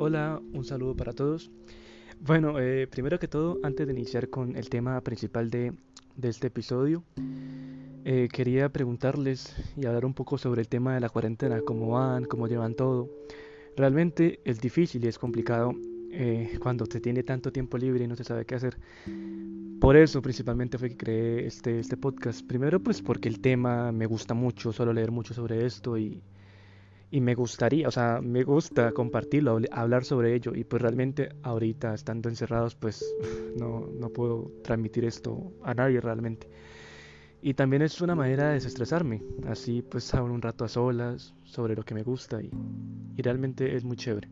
Hola, un saludo para todos. Bueno, eh, primero que todo, antes de iniciar con el tema principal de, este episodio, eh, quería preguntarles y hablar un poco sobre el tema de la cuarentena, cómo van, cómo llevan todo. Realmente es difícil y es complicado eh, cuando se tiene tanto tiempo libre y no se sabe qué hacer. Por eso principalmente fue que creé este, este podcast. Primero pues porque el tema me gusta mucho, suelo leer mucho sobre esto y, y me gustaría, o sea, me gusta compartirlo, hablar sobre ello y pues realmente ahorita estando encerrados pues no, no puedo transmitir esto a nadie realmente. Y también es una manera de desestresarme, así pues hablo un rato a solas sobre lo que me gusta y, y realmente es muy chévere.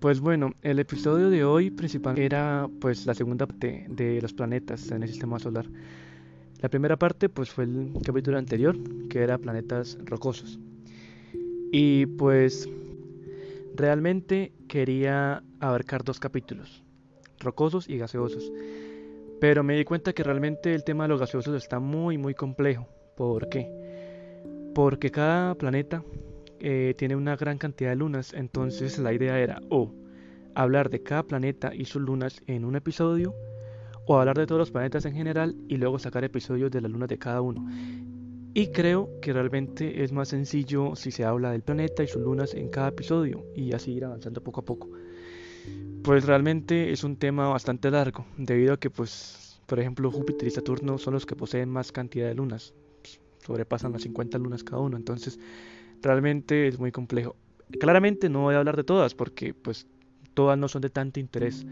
Pues bueno, el episodio de hoy principalmente era pues la segunda parte de los planetas en el sistema solar. La primera parte pues fue el capítulo anterior, que era planetas rocosos. Y pues realmente quería abarcar dos capítulos, rocosos y gaseosos. Pero me di cuenta que realmente el tema de los gaseosos está muy muy complejo. ¿Por qué? Porque cada planeta eh, tiene una gran cantidad de lunas, entonces la idea era o hablar de cada planeta y sus lunas en un episodio, o hablar de todos los planetas en general y luego sacar episodios de las lunas de cada uno. Y creo que realmente es más sencillo si se habla del planeta y sus lunas en cada episodio y así ir avanzando poco a poco. Pues realmente es un tema bastante largo, debido a que pues, por ejemplo, Júpiter y Saturno son los que poseen más cantidad de lunas, sobrepasan las 50 lunas cada uno, entonces realmente es muy complejo. Claramente no voy a hablar de todas porque pues todas no son de tanto interés.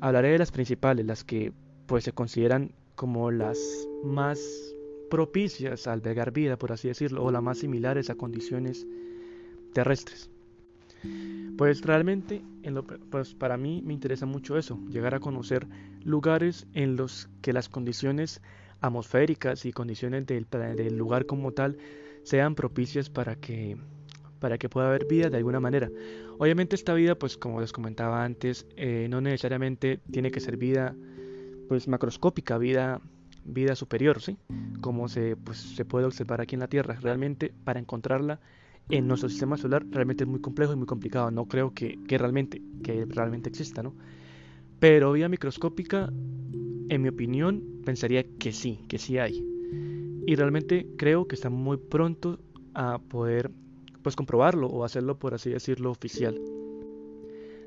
Hablaré de las principales, las que pues se consideran como las más propicias a albergar vida, por así decirlo, o las más similares a condiciones terrestres. Pues realmente, en lo, pues para mí me interesa mucho eso, llegar a conocer lugares en los que las condiciones atmosféricas y condiciones del, del lugar como tal sean propicias para que para que pueda haber vida de alguna manera. Obviamente esta vida, pues como les comentaba antes, eh, no necesariamente tiene que ser vida pues macroscópica, vida vida superior, ¿sí? Como se, pues, se puede observar aquí en la Tierra. Realmente para encontrarla en nuestro sistema solar realmente es muy complejo y muy complicado. No creo que, realmente, que realmente exista, ¿no? Pero vida microscópica, en mi opinión, pensaría que sí, que sí hay. Y realmente creo que está muy pronto a poder pues comprobarlo o hacerlo por así decirlo oficial.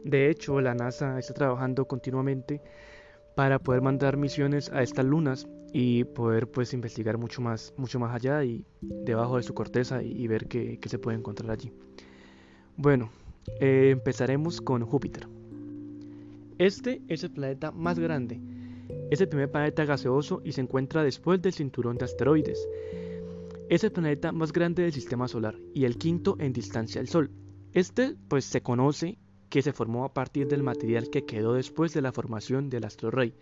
De hecho, la NASA está trabajando continuamente para poder mandar misiones a estas lunas y poder pues investigar mucho más, mucho más allá y debajo de su corteza y, ver qué, se puede encontrar allí. Bueno, eh, empezaremos con Júpiter. Este es el planeta más grande. Es el primer planeta gaseoso y se encuentra después del cinturón de asteroides. Es el planeta más grande del sistema solar y el quinto en distancia al Sol. Este pues se conoce que se formó a partir del material que quedó después de la formación del astro rey.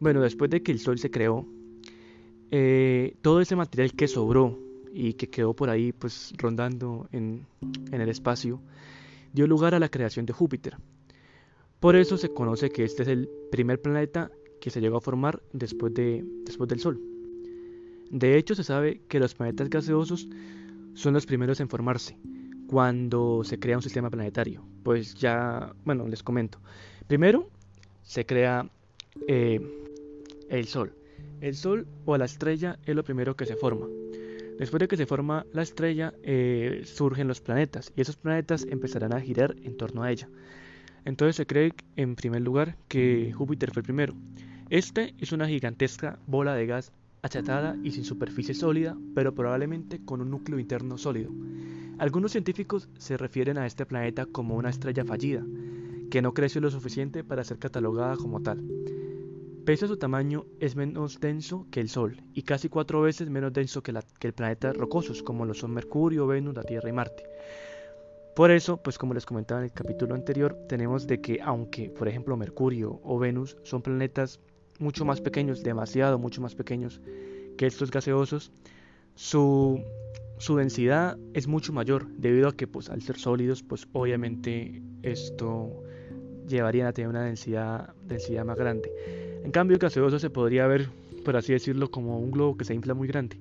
Bueno, después de que el Sol se creó, eh, todo ese material que sobró y que quedó por ahí pues rondando en, el espacio, dio lugar a la creación de Júpiter. Por eso se conoce que este es el primer planeta que se llegó a formar después, de, después del Sol. De hecho, se sabe que los planetas gaseosos son los primeros en formarse cuando se crea un sistema planetario. Pues ya, bueno, les comento. Primero se crea eh, el Sol. El Sol o la estrella es lo primero que se forma. Después de que se forma la estrella, eh, surgen los planetas y esos planetas empezarán a girar en torno a ella. Entonces se cree en primer lugar que Júpiter fue el primero. Este es una gigantesca bola de gas achatada y sin superficie sólida, pero probablemente con un núcleo interno sólido. Algunos científicos se refieren a este planeta como una estrella fallida, que no creció lo suficiente para ser catalogada como tal. Pese a su tamaño, es menos denso que el Sol y casi cuatro veces menos denso que, el planeta rocosos como lo son Mercurio, Venus, la Tierra y Marte. Por eso, pues como les comentaba en el capítulo anterior, tenemos de que aunque, por ejemplo, Mercurio o Venus son planetas mucho más pequeños, demasiado mucho más pequeños que estos gaseosos, su, su densidad es mucho mayor debido a que pues al ser sólidos, pues obviamente esto llevaría a tener una densidad, densidad más grande. En cambio, el gaseoso se podría ver, por así decirlo, como un globo que se infla muy grande.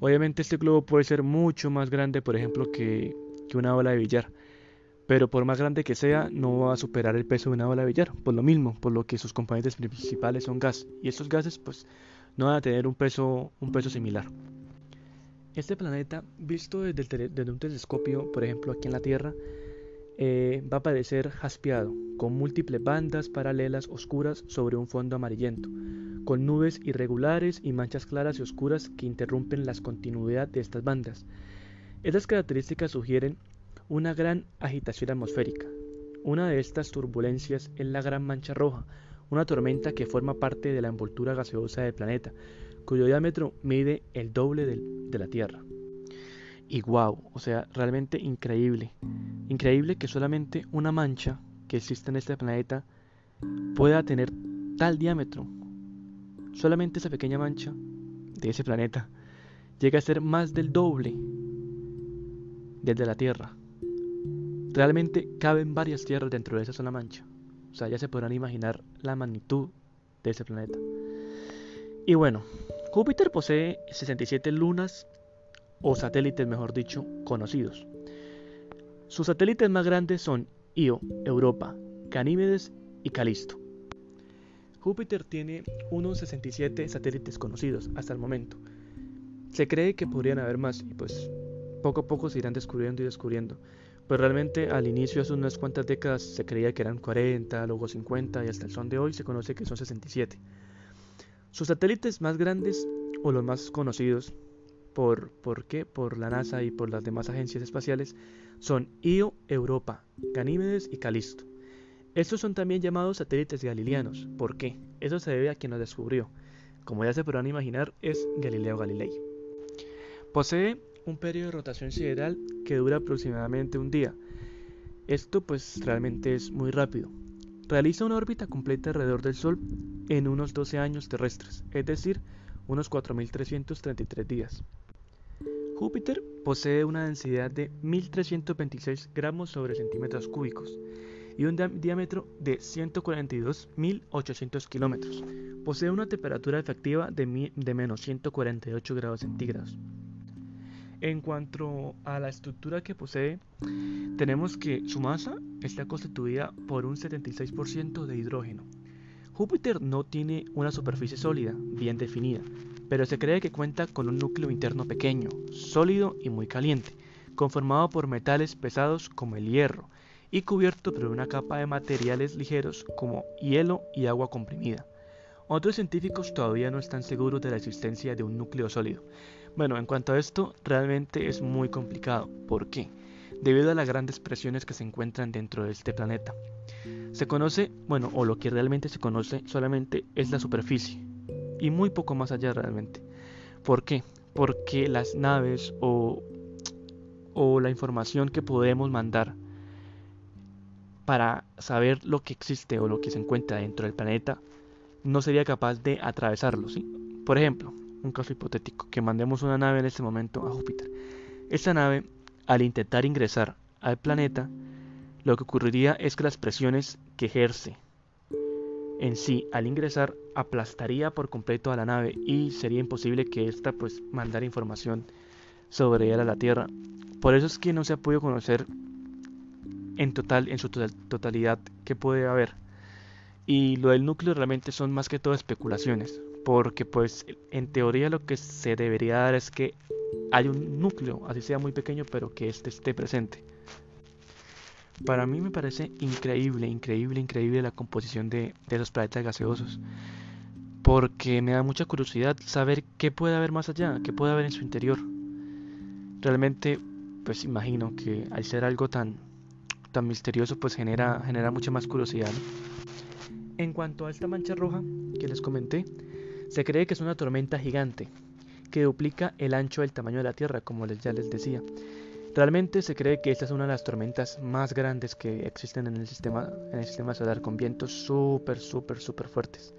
Obviamente este globo puede ser mucho más grande, por ejemplo, que, que una bola de billar. pero por más grande que sea, no va a superar el peso de una bola de billar, por lo mismo, por lo que sus componentes principales son gas, y estos gases pues no van a tener un peso, un peso similar. Este planeta, visto desde, desde un telescopio, por ejemplo aquí en la Tierra, eh, va a parecer jaspeado, con múltiples bandas paralelas oscuras sobre un fondo amarillento, con nubes irregulares y manchas claras y oscuras que interrumpen la continuidad de estas bandas. Estas características sugieren una gran agitación atmosférica. Una de estas turbulencias es la Gran Mancha Roja, una tormenta que forma parte de la envoltura gaseosa del planeta, cuyo diámetro mide el doble de la Tierra. Y wow, o sea, realmente increíble. Increíble que solamente una mancha que existe en este planeta pueda tener tal diámetro. Solamente esa pequeña mancha de ese planeta llega a ser más del doble desde la Tierra. Realmente caben varias tierras dentro de esa sola mancha. O sea, ya se podrán imaginar la magnitud de ese planeta. Y bueno, Júpiter posee 67 lunas o satélites, mejor dicho, conocidos. Sus satélites más grandes son Io, Europa, Ganímedes y Calisto. Júpiter tiene unos 67 satélites conocidos hasta el momento. Se cree que podrían haber más y pues poco a poco se irán descubriendo y descubriendo. Pues realmente al inicio, hace unas cuantas décadas, se creía que eran 40, luego 50 y hasta el son de hoy se conoce que son 67. Sus satélites más grandes o los más conocidos, por, ¿por qué? Por la NASA y por las demás agencias espaciales, son Io, Europa, Ganímedes y Calisto. Estos son también llamados satélites galileanos. ¿Por qué? Eso se debe a quien los descubrió. Como ya se podrán imaginar, es Galileo Galilei. Posee un periodo de rotación sideral que dura aproximadamente un día. Esto pues realmente es muy rápido. Realiza una órbita completa alrededor del Sol en unos 12 años terrestres, es decir, unos 4.333 días. Júpiter posee una densidad de 1.326 gramos sobre centímetros cúbicos y un diámetro de 142.800 kilómetros. Posee una temperatura efectiva de, menos 148 grados centígrados. En cuanto a la estructura que posee, tenemos que su masa está constituida por un 76% de hidrógeno. Júpiter no tiene una superficie sólida, bien definida, pero se cree que cuenta con un núcleo interno pequeño, sólido y muy caliente, conformado por metales pesados como el hierro y cubierto por una capa de materiales ligeros como hielo y agua comprimida. Otros científicos todavía no están seguros de la existencia de un núcleo sólido, bueno, en cuanto a esto, realmente es muy complicado. ¿Por qué? Debido a las grandes presiones que se encuentran dentro de este planeta. Se conoce, bueno, o lo que realmente se conoce solamente es la superficie. Y muy poco más allá realmente. ¿Por qué? Porque las naves o, o la información que podemos mandar para saber lo que existe o lo que se encuentra dentro del planeta no sería capaz de atravesarlo. ¿sí? Por ejemplo, un caso hipotético, que mandemos una nave en este momento a Júpiter. Esta nave, al intentar ingresar al planeta, lo que ocurriría es que las presiones que ejerce en sí al ingresar aplastaría por completo a la nave y sería imposible que ésta pues mandara información sobre ella a la Tierra. Por eso es que no se ha podido conocer en total, en su totalidad, qué puede haber. Y lo del núcleo realmente son más que todo especulaciones porque pues en teoría lo que se debería dar es que hay un núcleo, así sea muy pequeño, pero que éste esté presente. Para mí me parece increíble, increíble, increíble la composición de, de los planetas gaseosos. Porque me da mucha curiosidad saber qué puede haber más allá, qué puede haber en su interior. Realmente, pues imagino que al ser algo tan, tan misterioso, pues genera, genera mucha más curiosidad. En cuanto a esta mancha roja que les comenté, se cree que es una tormenta gigante, que duplica el ancho del tamaño de la Tierra, como ya les decía. Realmente se cree que esta es una de las tormentas más grandes que existen en el sistema, solar, con vientos súper, súper, súper fuertes.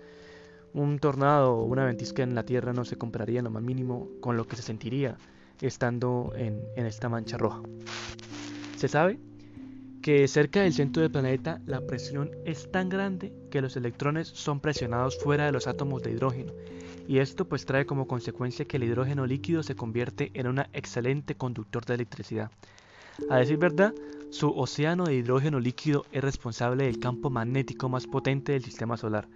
Un tornado o una ventisca en la Tierra no se compararía en lo más mínimo con lo que se sentiría estando en, en esta mancha roja. Se sabe que cerca del centro del planeta la presión es tan grande que los electrones son presionados fuera de los átomos de hidrógeno y esto pues trae como consecuencia que el hidrógeno líquido se convierte en un excelente conductor de electricidad. A decir verdad, Su océano de hidrógeno líquido es responsable del campo magnético más potente del sistema solar,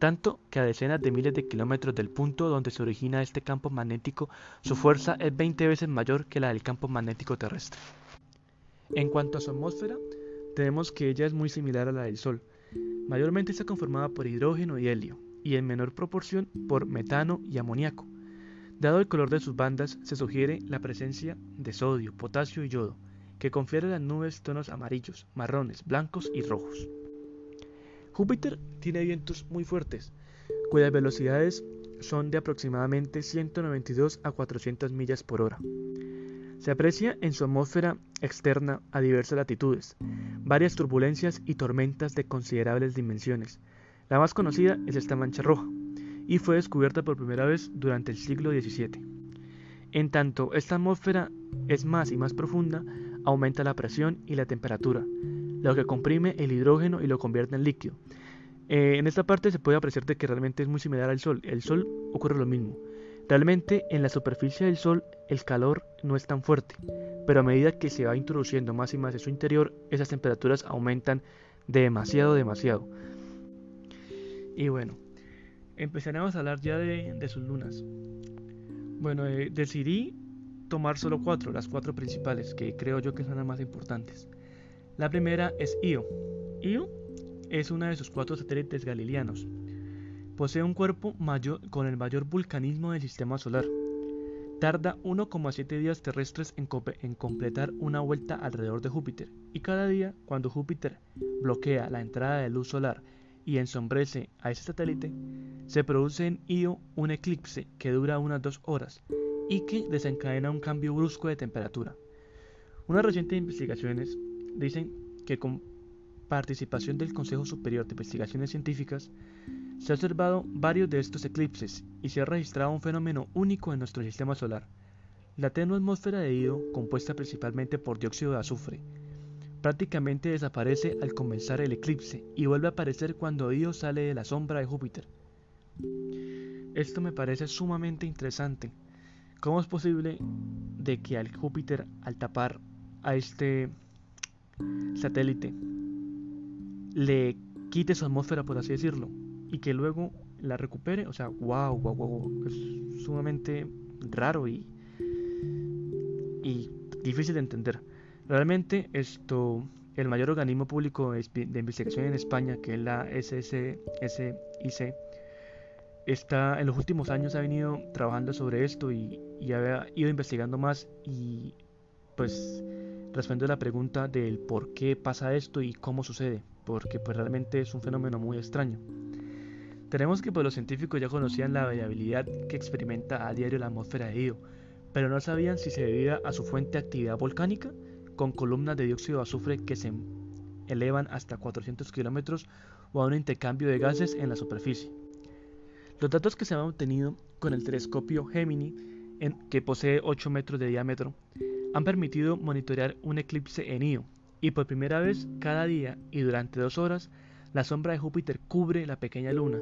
tanto que a decenas de miles de kilómetros del punto donde se origina este campo magnético, su fuerza es 20 veces mayor que la del campo magnético terrestre. En cuanto a su atmósfera, tenemos que ella es muy similar a la del Sol. Mayormente está conformada por hidrógeno y helio, y en menor proporción por metano y amoníaco. Dado el color de sus bandas, se sugiere la presencia de sodio, potasio y yodo, que confiere a las nubes tonos amarillos, marrones, blancos y rojos. Júpiter tiene vientos muy fuertes, cuyas velocidades son de aproximadamente 192 a 400 millas por hora. Se aprecia en su atmósfera externa a diversas latitudes, varias turbulencias y tormentas de considerables dimensiones. La más conocida es esta mancha roja, y fue descubierta por primera vez durante el siglo XVII. En tanto esta atmósfera es más y más profunda, aumenta la presión y la temperatura, lo que comprime el hidrógeno y lo convierte en líquido. Eh, en esta parte se puede apreciar de que realmente es muy similar al Sol. El Sol ocurre lo mismo. Realmente en la superficie del Sol el calor no es tan fuerte, pero a medida que se va introduciendo más y más en su interior, esas temperaturas aumentan demasiado, demasiado. Y bueno, empezaremos a hablar ya de, sus lunas. Bueno, eh, decidí tomar solo cuatro, las cuatro principales, que creo yo que son las más importantes. La primera es Io. Io es una de sus cuatro satélites galileanos. Posee un cuerpo mayor, con el mayor vulcanismo del sistema solar. Tarda 1,7 días terrestres en, en, completar una vuelta alrededor de Júpiter, y cada día, cuando Júpiter bloquea la entrada de luz solar y ensombrece a ese satélite, se produce en Io un eclipse que dura unas dos horas y que desencadena un cambio brusco de temperatura. Unas recientes investigaciones dicen que con participación del Consejo Superior de Investigaciones Científicas, se ha observado varios de estos eclipses y se ha registrado un fenómeno único en nuestro sistema solar. La tenue atmósfera de Io, compuesta principalmente por dióxido de azufre, prácticamente desaparece al comenzar el eclipse y vuelve a aparecer cuando Io sale de la sombra de Júpiter. Esto me parece sumamente interesante. ¿Cómo es posible de que al Júpiter, al tapar a este satélite le quite su atmósfera, por así decirlo, y que luego la recupere, o sea, wow, wow, wow, es sumamente raro y, y difícil de entender. Realmente esto, el mayor organismo público de investigación en España, que es la SSIC, está en los últimos años ha venido trabajando sobre esto y, ha ido investigando más y pues responde la pregunta del por qué pasa esto y cómo sucede, porque pues realmente es un fenómeno muy extraño. Tenemos que pues, los científicos ya conocían la variabilidad que experimenta a diario la atmósfera de Io, pero no sabían si se debía a su fuente de actividad volcánica, con columnas de dióxido de azufre que se elevan hasta 400 kilómetros o a un intercambio de gases en la superficie. Los datos que se han obtenido con el telescopio Gemini, que posee 8 metros de diámetro, han permitido monitorear un eclipse en Io, y por primera vez cada día y durante dos horas, la sombra de Júpiter cubre la pequeña luna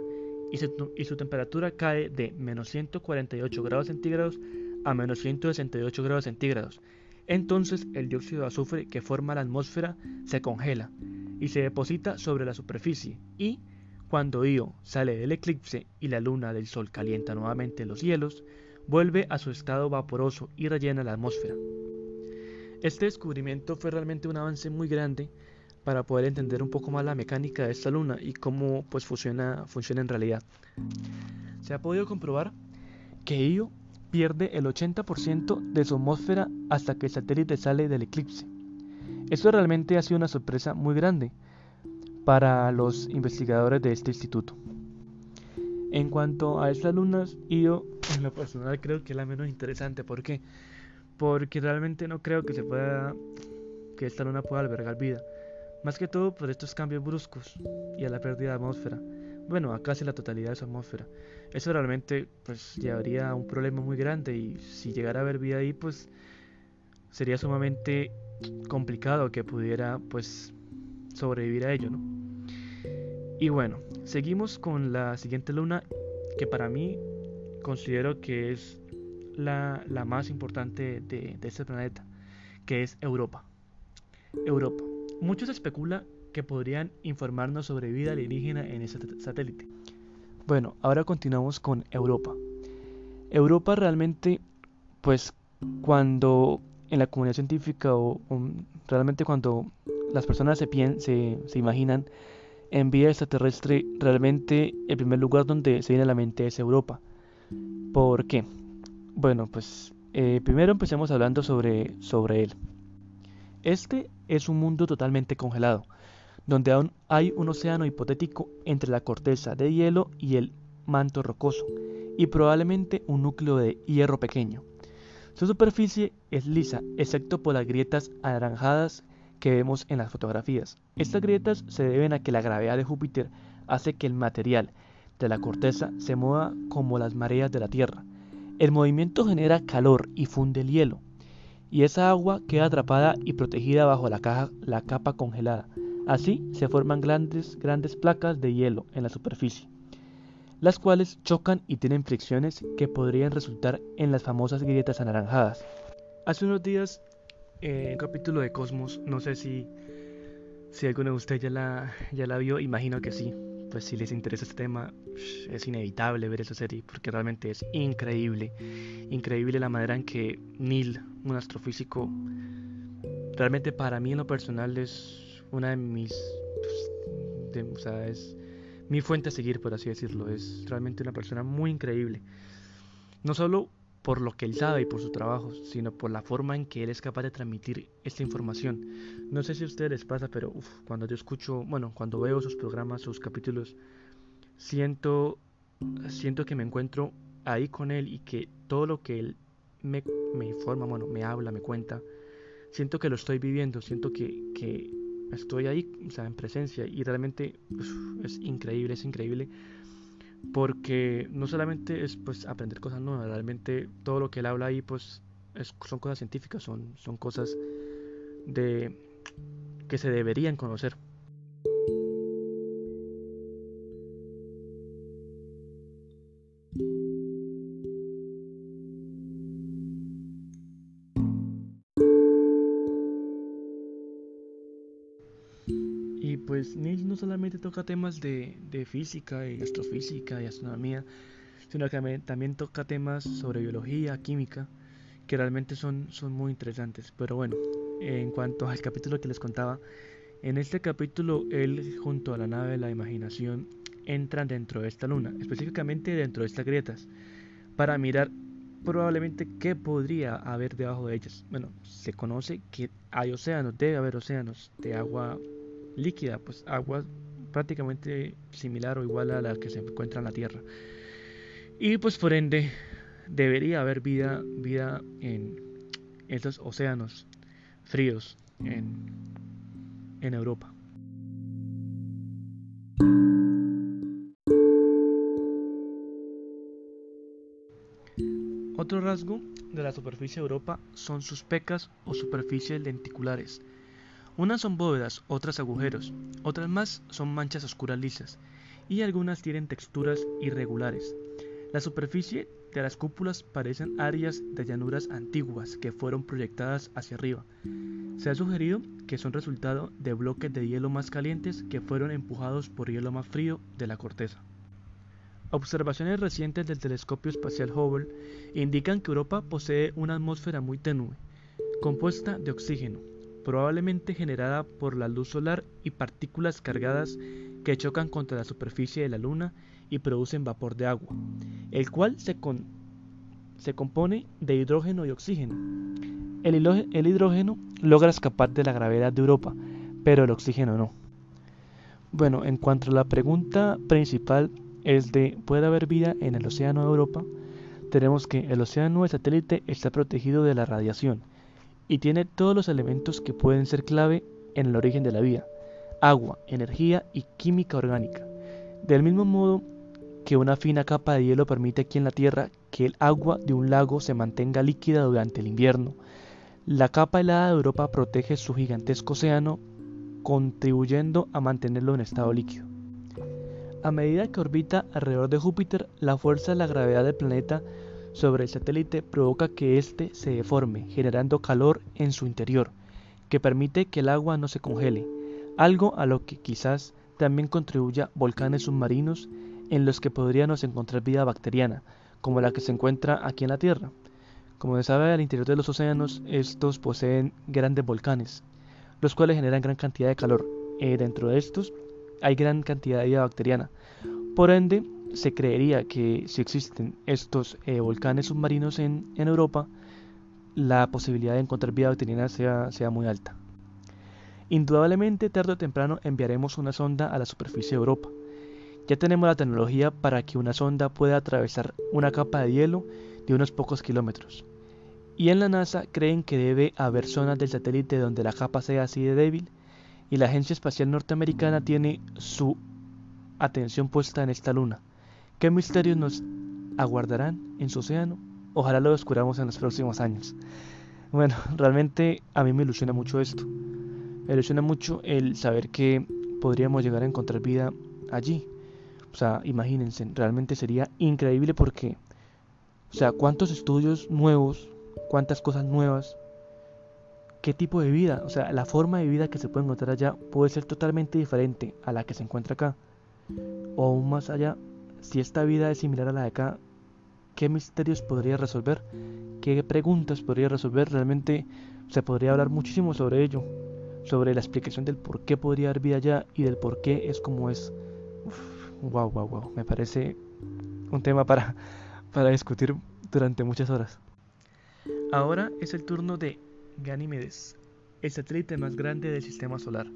y su, y su temperatura cae de menos 148 grados centígrados a menos 168 grados centígrados. Entonces el dióxido de azufre que forma la atmósfera se congela y se deposita sobre la superficie y, cuando Io sale del eclipse y la luna del Sol calienta nuevamente los hielos, vuelve a su estado vaporoso y rellena la atmósfera. Este descubrimiento fue realmente un avance muy grande para poder entender un poco más la mecánica de esta luna y cómo pues funciona, funciona en realidad. Se ha podido comprobar que Io pierde el 80% de su atmósfera hasta que el satélite sale del eclipse. Esto realmente ha sido una sorpresa muy grande para los investigadores de este instituto. En cuanto a estas lunas, Io en lo personal creo que es la menos interesante. ¿Por qué? porque realmente no creo que se pueda que esta luna pueda albergar vida. Más que todo por estos cambios bruscos y a la pérdida de atmósfera. Bueno, a casi la totalidad de su atmósfera. Eso realmente pues llevaría a un problema muy grande y si llegara a haber vida ahí pues sería sumamente complicado que pudiera pues sobrevivir a ello, ¿no? Y bueno, seguimos con la siguiente luna que para mí considero que es la, más importante de, este planeta, que es Europa. Europa. Muchos especula que podrían informarnos sobre vida alienígena en ese satélite. Bueno, ahora continuamos con Europa. Europa realmente, pues cuando en la comunidad científica o, realmente cuando las personas se, se, se imaginan en vida extraterrestre, realmente el primer lugar donde se viene a la mente es Europa. ¿Por qué? Bueno, pues eh, primero empecemos hablando sobre, sobre él. Este es un mundo totalmente congelado, donde aún hay un océano hipotético entre la corteza de hielo y el manto rocoso, y probablemente un núcleo de hierro pequeño. Su superficie es lisa, excepto por las grietas anaranjadas que vemos en las fotografías. Estas grietas se deben a que la gravedad de Júpiter hace que el material de la corteza se mueva como las mareas de la Tierra. El movimiento genera calor y funde el hielo, y esa agua queda atrapada y protegida bajo la, caja, la capa congelada. Así se forman grandes, grandes placas de hielo en la superficie, las cuales chocan y tienen fricciones que podrían resultar en las famosas grietas anaranjadas. Hace unos días eh, un capítulo de Cosmos, no sé si, si alguno de ustedes ya la, ya la vio, imagino que sí. Pues si les interesa este tema, es inevitable ver esa serie porque realmente es increíble. Increíble la manera en que Neil, un astrofísico, realmente para mí en lo personal es una de mis... Pues, o sea, es mi fuente a seguir, por así decirlo. Es realmente una persona muy increíble. No solo por lo que él sabe y por su trabajo, sino por la forma en que él es capaz de transmitir esta información. No sé si a ustedes les pasa, pero cuando yo escucho, bueno, cuando veo sus programas, sus capítulos, siento, siento que me encuentro ahí con él y que todo lo que él me, me informa, bueno, me habla, me cuenta, siento que lo estoy viviendo, siento que, que estoy ahí, o sea, en presencia y realmente es increíble, es increíble porque no solamente es pues aprender cosas nuevas, realmente todo lo que él habla ahí pues son cosas científicas, son, son cosas de que se deberían conocer. Solamente toca temas de, física y astrofísica y astronomía, sino que también toca temas sobre biología, química, que realmente son, son muy interesantes. Pero bueno, en cuanto al capítulo que les contaba, en este capítulo él junto a la nave de la imaginación entran dentro de esta luna, específicamente dentro de estas grietas, para mirar probablemente qué podría haber debajo de ellas. Bueno, se conoce que hay océanos, debe haber océanos de agua líquida, pues agua prácticamente similar o igual a la que se encuentra en la Tierra. Y pues por ende debería haber vida, vida en estos océanos fríos en, en Europa. Otro rasgo de la superficie de Europa son sus pecas o superficies lenticulares, unas son bóvedas, otras agujeros, otras más son manchas oscuras lisas, y algunas tienen texturas irregulares. La superficie de las cúpulas parecen áreas de llanuras antiguas que fueron proyectadas hacia arriba. Se ha sugerido que son resultado de bloques de hielo más calientes que fueron empujados por hielo más frío de la corteza. Observaciones recientes del telescopio espacial Hubble indican que Europa posee una atmósfera muy tenue, compuesta de oxígeno, probablemente generada por la luz solar y partículas cargadas que chocan contra la superficie de la Luna y producen vapor de agua, el cual se, se compone de hidrógeno y oxígeno. El, el hidrógeno logra escapar de la gravedad de Europa, pero el oxígeno no. Bueno, en cuanto a la pregunta principal es de ¿puede haber vida en el océano de Europa? Tenemos que el océano de satélite está protegido de la radiación, y tiene todos los elementos que pueden ser clave en el origen de la vida, agua, energía y química orgánica. Del mismo modo que una fina capa de hielo permite aquí en la Tierra que el agua de un lago se mantenga líquida durante el invierno, la capa helada de Europa protege su gigantesco océano, contribuyendo a mantenerlo en estado líquido. A medida que orbita alrededor de Júpiter, la fuerza de la gravedad del planeta sobre el satélite provoca que éste se deforme, generando calor en su interior, que permite que el agua no se congele, algo a lo que quizás también contribuya volcanes submarinos en los que podríamos encontrar vida bacteriana, como la que se encuentra aquí en la Tierra. Como se sabe, al interior de los océanos estos poseen grandes volcanes, los cuales generan gran cantidad de calor. Eh, dentro de estos hay gran cantidad de vida bacteriana. Por ende, se creería que si existen estos eh, volcanes submarinos en, Europa, la posibilidad de encontrar vida bacteriana sea, sea muy alta. Indudablemente, tarde o temprano enviaremos una sonda a la superficie de Europa. Ya tenemos la tecnología para que una sonda pueda atravesar una capa de hielo de unos pocos kilómetros. Y en la NASA creen que debe haber zonas del satélite donde la capa sea así de débil, y la Agencia Espacial Norteamericana tiene su atención puesta en esta luna. ¿Qué misterios nos aguardarán en su océano? Ojalá lo descubramos en los próximos años. Bueno, realmente a mí me ilusiona mucho esto. Me ilusiona mucho el saber que podríamos llegar a encontrar vida allí. O sea, imagínense, realmente sería increíble porque, o sea, cuántos estudios nuevos, cuántas cosas nuevas, qué tipo de vida, o sea, la forma de vida que se puede encontrar allá puede ser totalmente diferente a la que se encuentra acá. O aún más allá, si esta vida es similar a la de acá, ¿qué misterios podría resolver? ¿Qué preguntas podría resolver? Realmente se podría hablar muchísimo sobre ello, sobre la explicación del por qué podría haber vida allá y del por qué es como es. wow, wow, wow. Me parece un tema para, para discutir durante muchas horas. Ahora es el turno de Ganímedes, el satélite más grande del sistema solar.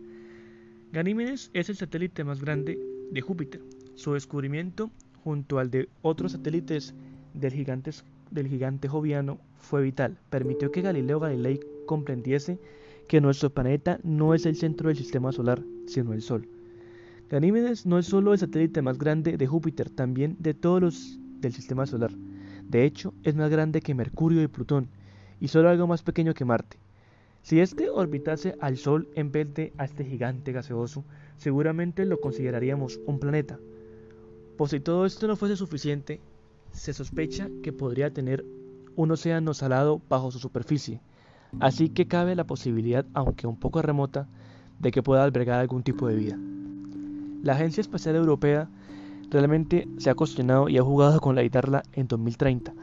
Ganímedes es el satélite más grande de Júpiter. Su descubrimiento, junto al de otros satélites del gigante, joviano, fue vital. Permitió que Galileo Galilei comprendiese que nuestro planeta no es el centro del sistema solar, sino el Sol. Ganímedes no es solo el satélite más grande de Júpiter, también de todos los del sistema solar. De hecho, es más grande que Mercurio y Plutón, y solo algo más pequeño que Marte. Si éste orbitase al Sol en vez de a este gigante gaseoso, seguramente lo consideraríamos un planeta. Por si todo esto no fuese suficiente, se sospecha que podría tener un océano salado bajo su superficie, así que cabe la posibilidad, aunque un poco remota, de que pueda albergar algún tipo de vida. La Agencia Espacial Europea realmente se ha cuestionado y ha jugado con la guitarra en 2030.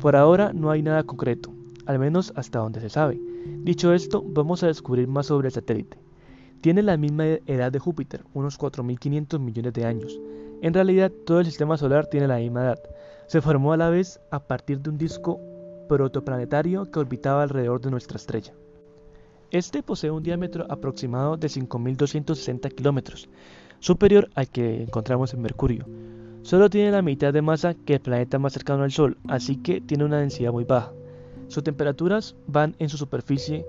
Por ahora no hay nada concreto, al menos hasta donde se sabe. Dicho esto, vamos a descubrir más sobre el satélite. Tiene la misma edad de Júpiter, unos 4.500 millones de años. En realidad, todo el sistema solar tiene la misma edad. Se formó a la vez a partir de un disco protoplanetario que orbitaba alrededor de nuestra estrella. Este posee un diámetro aproximado de 5.260 kilómetros, superior al que encontramos en Mercurio. Solo tiene la mitad de masa que el planeta más cercano al Sol, así que tiene una densidad muy baja. Sus temperaturas van en su superficie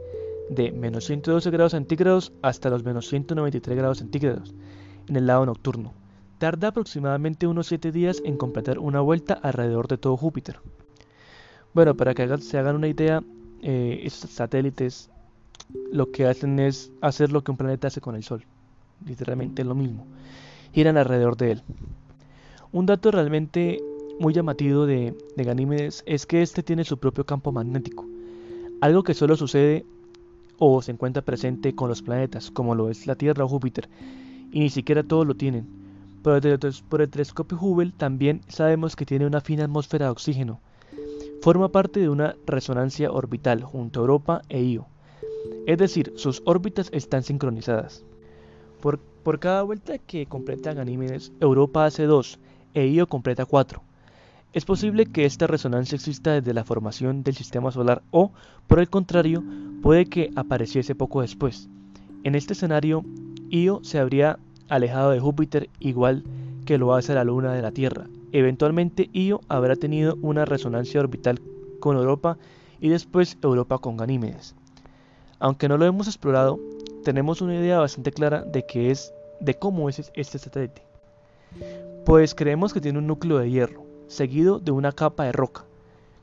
de menos 112 grados centígrados hasta los menos 193 grados centígrados en el lado nocturno. Tarda aproximadamente unos 7 días en completar una vuelta alrededor de todo Júpiter. Bueno, para que se hagan una idea, eh, estos satélites lo que hacen es hacer lo que un planeta hace con el Sol. Literalmente lo mismo. Giran alrededor de él. Un dato realmente muy llamativo de, Ganímedes es que este tiene su propio campo magnético, algo que solo sucede o se encuentra presente con los planetas, como lo es la Tierra o Júpiter, y ni siquiera todos lo tienen. Pero por el telescopio Hubble también sabemos que tiene una fina atmósfera de oxígeno. Forma parte de una resonancia orbital junto a Europa e Io. Es decir, sus órbitas están sincronizadas. Por, por cada vuelta que completa Ganímedes, Europa hace 2 e Io completa 4. Es posible que esta resonancia exista desde la formación del sistema solar o, por el contrario, puede que apareciese poco después. En este escenario, Io se habría alejado de Júpiter igual que lo hace la Luna de la Tierra. Eventualmente Io habrá tenido una resonancia orbital con Europa y después Europa con Ganímedes. Aunque no lo hemos explorado, tenemos una idea bastante clara de qué es, de cómo es este satélite. Pues creemos que tiene un núcleo de hierro, seguido de una capa de roca,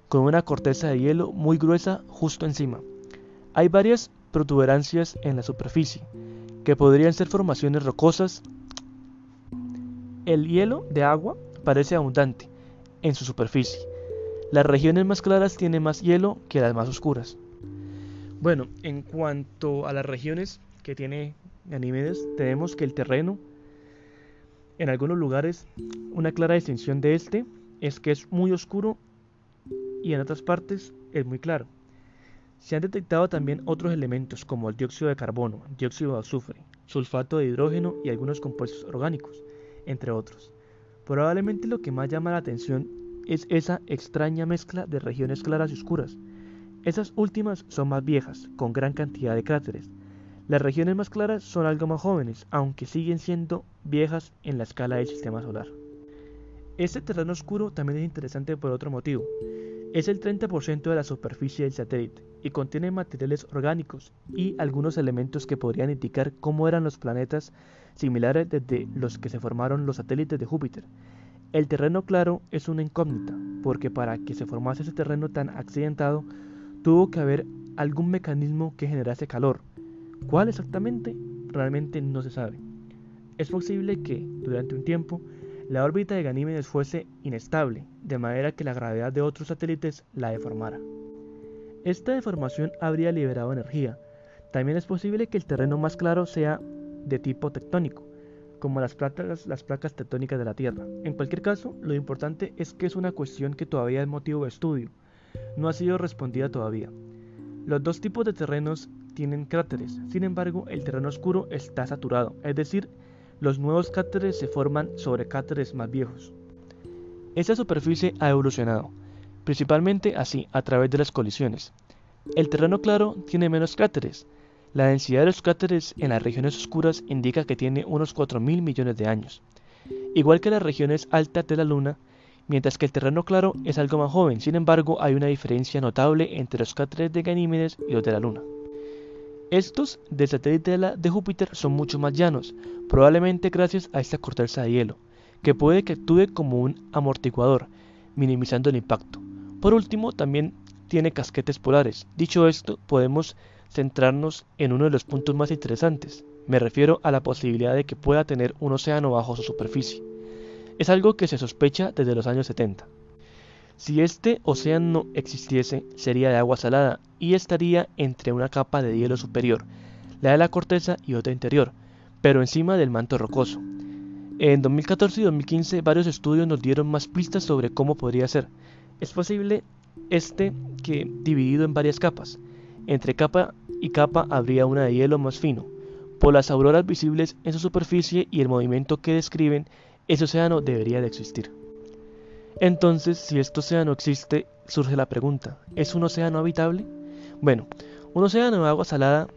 con una corteza de hielo muy gruesa justo encima. Hay varias protuberancias en la superficie, que podrían ser formaciones rocosas. El hielo de agua parece abundante en su superficie. Las regiones más claras tienen más hielo que las más oscuras. Bueno, en cuanto a las regiones que tiene Ganímedes, tenemos que el terreno, en algunos lugares, una clara distinción de este es que es muy oscuro y en otras partes es muy claro. Se han detectado también otros elementos como el dióxido de carbono, dióxido de azufre, sulfato de hidrógeno y algunos compuestos orgánicos, entre otros. Probablemente lo que más llama la atención es esa extraña mezcla de regiones claras y oscuras. Esas últimas son más viejas, con gran cantidad de cráteres. Las regiones más claras son algo más jóvenes, aunque siguen siendo viejas en la escala del sistema solar. Este terreno oscuro también es interesante por otro motivo. Es el 30% de la superficie del satélite y contiene materiales orgánicos y algunos elementos que podrían indicar cómo eran los planetas similares desde los que se formaron los satélites de Júpiter. El terreno claro es una incógnita, porque para que se formase ese terreno tan accidentado, tuvo que haber algún mecanismo que generase calor. ¿Cuál exactamente? Realmente no se sabe. Es posible que, durante un tiempo, la órbita de Ganímedes fuese inestable, de manera que la gravedad de otros satélites la deformara. Esta deformación habría liberado energía. También es posible que el terreno más claro sea de tipo tectónico, como las placas, tectónicas de la Tierra. En cualquier caso, lo importante es que es una cuestión que todavía es motivo de estudio. No ha sido respondida todavía. Los dos tipos de terrenos tienen cráteres, sin embargo, el terreno oscuro está saturado, es decir, los nuevos cráteres se forman sobre cráteres más viejos. Esta superficie ha evolucionado, principalmente así, a través de las colisiones. El terreno claro tiene menos cráteres. La densidad de los cráteres en las regiones oscuras indica que tiene unos 4.000 millones de años, igual que las regiones altas de la Luna, mientras que el terreno claro es algo más joven, sin embargo hay una diferencia notable entre los cráteres de Ganímedes y los de la Luna. Estos del satélite de, Júpiter son mucho más llanos, probablemente gracias a esta corteza de hielo, que puede que actúe como un amortiguador, minimizando el impacto. Por último, también tiene casquetes polares. Dicho esto, podemos centrarnos en uno de los puntos más interesantes. Me refiero a la posibilidad de que pueda tener un océano bajo su superficie. Es algo que se sospecha desde los años 70. Si este océano existiese, sería de agua salada y estaría entre una capa de hielo superior, la de la corteza y otra interior, pero encima del manto rocoso. En 2014 y 2015 varios estudios nos dieron más pistas sobre cómo podría ser. Es posible este que dividido en varias capas. Entre capa y capa habría una de hielo más fino. Por las auroras visibles en su superficie y el movimiento que describen, ese océano debería de existir. Entonces, si este océano existe, surge la pregunta, ¿es un océano habitable? Bueno, un océano de agua salada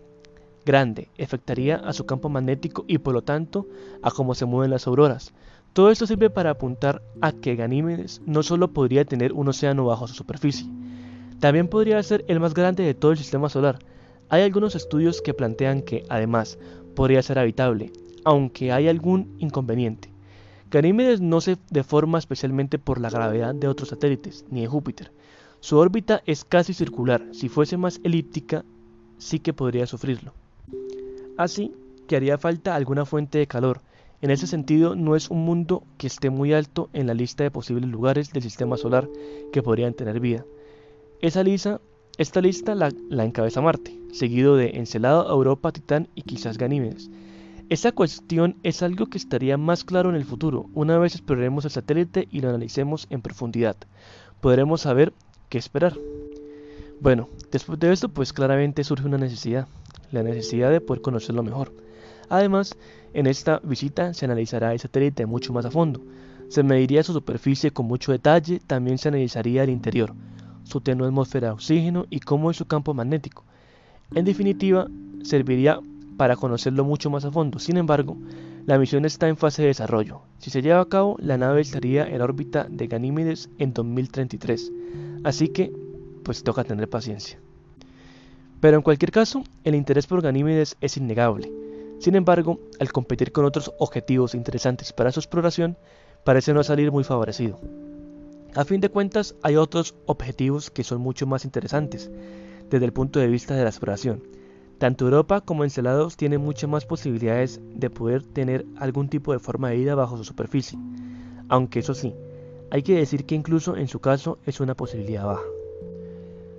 grande afectaría a su campo magnético y por lo tanto a cómo se mueven las auroras. Todo esto sirve para apuntar a que Ganímedes no solo podría tener un océano bajo su superficie, también podría ser el más grande de todo el sistema solar. Hay algunos estudios que plantean que, además, podría ser habitable, aunque hay algún inconveniente. Ganímedes no se deforma especialmente por la gravedad de otros satélites, ni de Júpiter. Su órbita es casi circular, si fuese más elíptica, sí que podría sufrirlo. Así que haría falta alguna fuente de calor. En ese sentido, no es un mundo que esté muy alto en la lista de posibles lugares del sistema solar que podrían tener vida. Esa lista, esta lista la, encabeza Marte, seguido de Encelado, Europa, Titán y quizás Ganímedes. Esa cuestión es algo que estaría más claro en el futuro, una vez exploremos el satélite y lo analicemos en profundidad. Podremos saber qué esperar. Bueno, después de esto pues claramente surge una necesidad, la necesidad de poder conocerlo mejor. Además, en esta visita se analizará el satélite mucho más a fondo. Se mediría su superficie con mucho detalle, también se analizaría el interior, su tenue atmósfera de oxígeno y cómo es su campo magnético. En definitiva, serviría para conocerlo mucho más a fondo. Sin embargo, la misión está en fase de desarrollo. Si se lleva a cabo, la nave estaría en órbita de Ganímedes en 2033. Así que, pues toca tener paciencia. Pero en cualquier caso, el interés por Ganímedes es innegable. Sin embargo, al competir con otros objetivos interesantes para su exploración, parece no salir muy favorecido. A fin de cuentas, hay otros objetivos que son mucho más interesantes desde el punto de vista de la exploración tanto Europa como Encelados tienen muchas más posibilidades de poder tener algún tipo de forma de vida bajo su superficie, aunque eso sí, hay que decir que incluso en su caso es una posibilidad baja.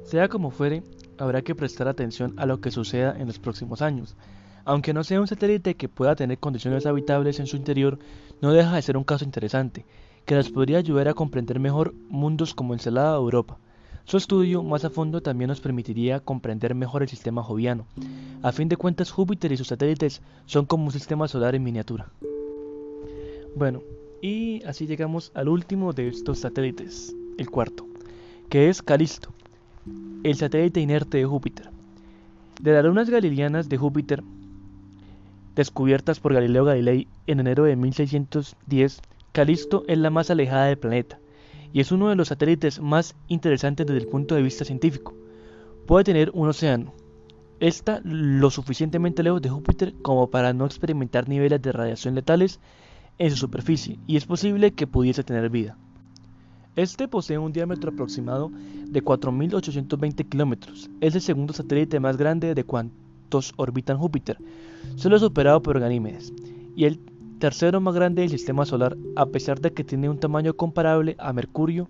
Sea como fuere, habrá que prestar atención a lo que suceda en los próximos años. Aunque no sea un satélite que pueda tener condiciones habitables en su interior, no deja de ser un caso interesante, que nos podría ayudar a comprender mejor mundos como Encelada o Europa. Su estudio más a fondo también nos permitiría comprender mejor el sistema joviano. A fin de cuentas, Júpiter y sus satélites son como un sistema solar en miniatura. Bueno, y así llegamos al último de estos satélites, el cuarto, que es Calisto, el satélite inerte de Júpiter. De las lunas galileanas de Júpiter, descubiertas por Galileo Galilei en enero de 1610, Calisto es la más alejada del planeta y es uno de los satélites más interesantes desde el punto de vista científico. Puede tener un océano. Está lo suficientemente lejos de Júpiter como para no experimentar niveles de radiación letales en su superficie y es posible que pudiese tener vida. Este posee un diámetro aproximado de 4.820 kilómetros. Es el segundo satélite más grande de orbitan Júpiter, solo superado por Ganímedes, y el tercero más grande del sistema solar, a pesar de que tiene un tamaño comparable a Mercurio,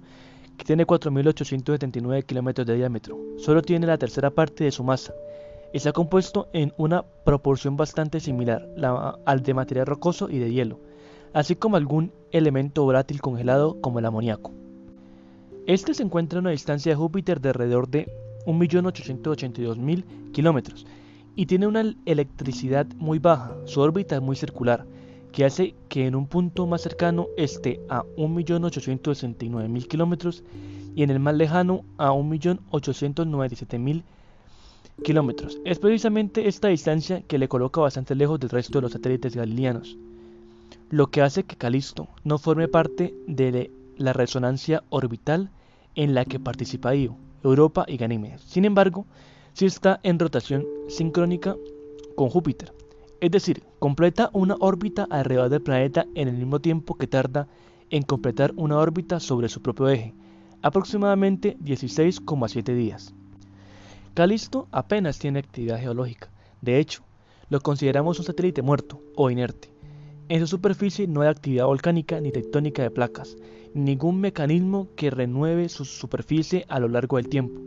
que tiene 4.879 kilómetros de diámetro. Solo tiene la tercera parte de su masa. Está compuesto en una proporción bastante similar al de material rocoso y de hielo, así como algún elemento volátil congelado como el amoníaco. Este se encuentra a una distancia de Júpiter de alrededor de 1.882.000 kilómetros y tiene una electricidad muy baja. Su órbita es muy circular que hace que en un punto más cercano esté a 1.869.000 kilómetros y en el más lejano a 1.897.000 kilómetros. Es precisamente esta distancia que le coloca bastante lejos del resto de los satélites galileanos, lo que hace que Calisto no forme parte de la resonancia orbital en la que participa Io, Europa y Ganímedes. Sin embargo, sí está en rotación sincrónica con Júpiter, es decir, completa una órbita alrededor del planeta en el mismo tiempo que tarda en completar una órbita sobre su propio eje, aproximadamente 16,7 días. Calisto apenas tiene actividad geológica, de hecho, lo consideramos un satélite muerto o inerte. En su superficie no hay actividad volcánica ni tectónica de placas, ningún mecanismo que renueve su superficie a lo largo del tiempo,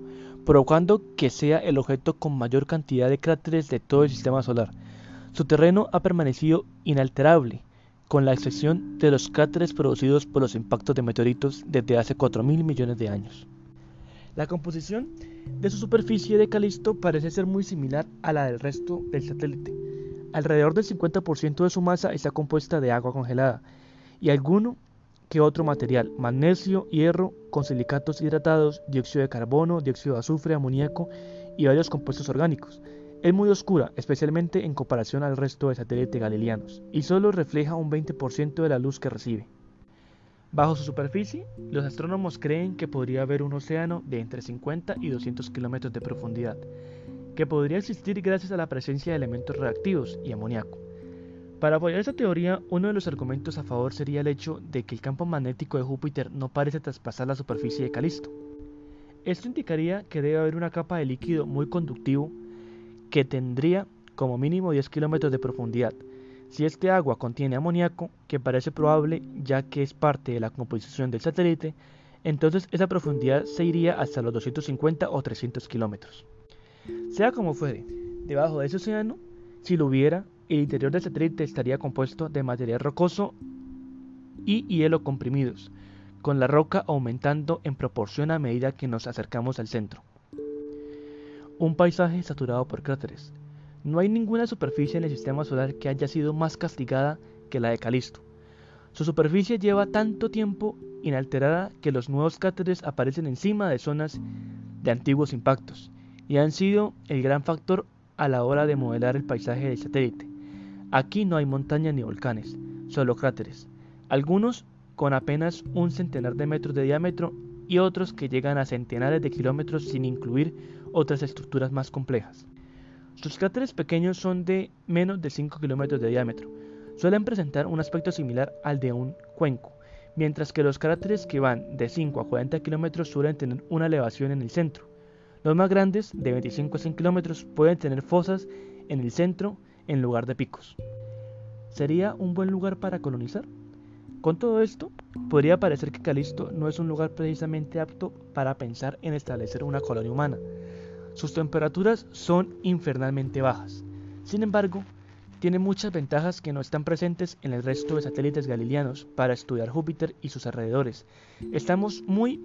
provocando que sea el objeto con mayor cantidad de cráteres de todo el sistema solar, su terreno ha permanecido inalterable, con la excepción de los cráteres producidos por los impactos de meteoritos desde hace 4.000 millones de años. La composición de su superficie de Calisto parece ser muy similar a la del resto del satélite. Alrededor del 50% de su masa está compuesta de agua congelada y alguno que otro material, magnesio, hierro, con silicatos hidratados, dióxido de carbono, dióxido de azufre, amoníaco y varios compuestos orgánicos. Es muy oscura, especialmente en comparación al resto de satélites galileanos, y solo refleja un 20% de la luz que recibe. Bajo su superficie, los astrónomos creen que podría haber un océano de entre 50 y 200 kilómetros de profundidad, que podría existir gracias a la presencia de elementos reactivos y amoníaco. Para apoyar esta teoría, uno de los argumentos a favor sería el hecho de que el campo magnético de Júpiter no parece traspasar la superficie de Calisto. Esto indicaría que debe haber una capa de líquido muy conductivo que tendría como mínimo 10 kilómetros de profundidad. Si este agua contiene amoníaco, que parece probable ya que es parte de la composición del satélite, entonces esa profundidad se iría hasta los 250 o 300 kilómetros. Sea como fuere, debajo de ese océano, si lo hubiera, el interior del satélite estaría compuesto de material rocoso y hielo comprimidos, con la roca aumentando en proporción a medida que nos acercamos al centro un paisaje saturado por cráteres. No hay ninguna superficie en el sistema solar que haya sido más castigada que la de Calisto. Su superficie lleva tanto tiempo inalterada que los nuevos cráteres aparecen encima de zonas de antiguos impactos y han sido el gran factor a la hora de modelar el paisaje del satélite. Aquí no hay montañas ni volcanes, solo cráteres, algunos con apenas un centenar de metros de diámetro y otros que llegan a centenares de kilómetros sin incluir otras estructuras más complejas. Sus cráteres pequeños son de menos de 5 kilómetros de diámetro. Suelen presentar un aspecto similar al de un cuenco, mientras que los cráteres que van de 5 a 40 kilómetros suelen tener una elevación en el centro. Los más grandes, de 25 a 100 kilómetros, pueden tener fosas en el centro en lugar de picos. ¿Sería un buen lugar para colonizar? Con todo esto, podría parecer que Calisto no es un lugar precisamente apto para pensar en establecer una colonia humana. Sus temperaturas son infernalmente bajas. Sin embargo, tiene muchas ventajas que no están presentes en el resto de satélites galileanos para estudiar Júpiter y sus alrededores. Estamos muy,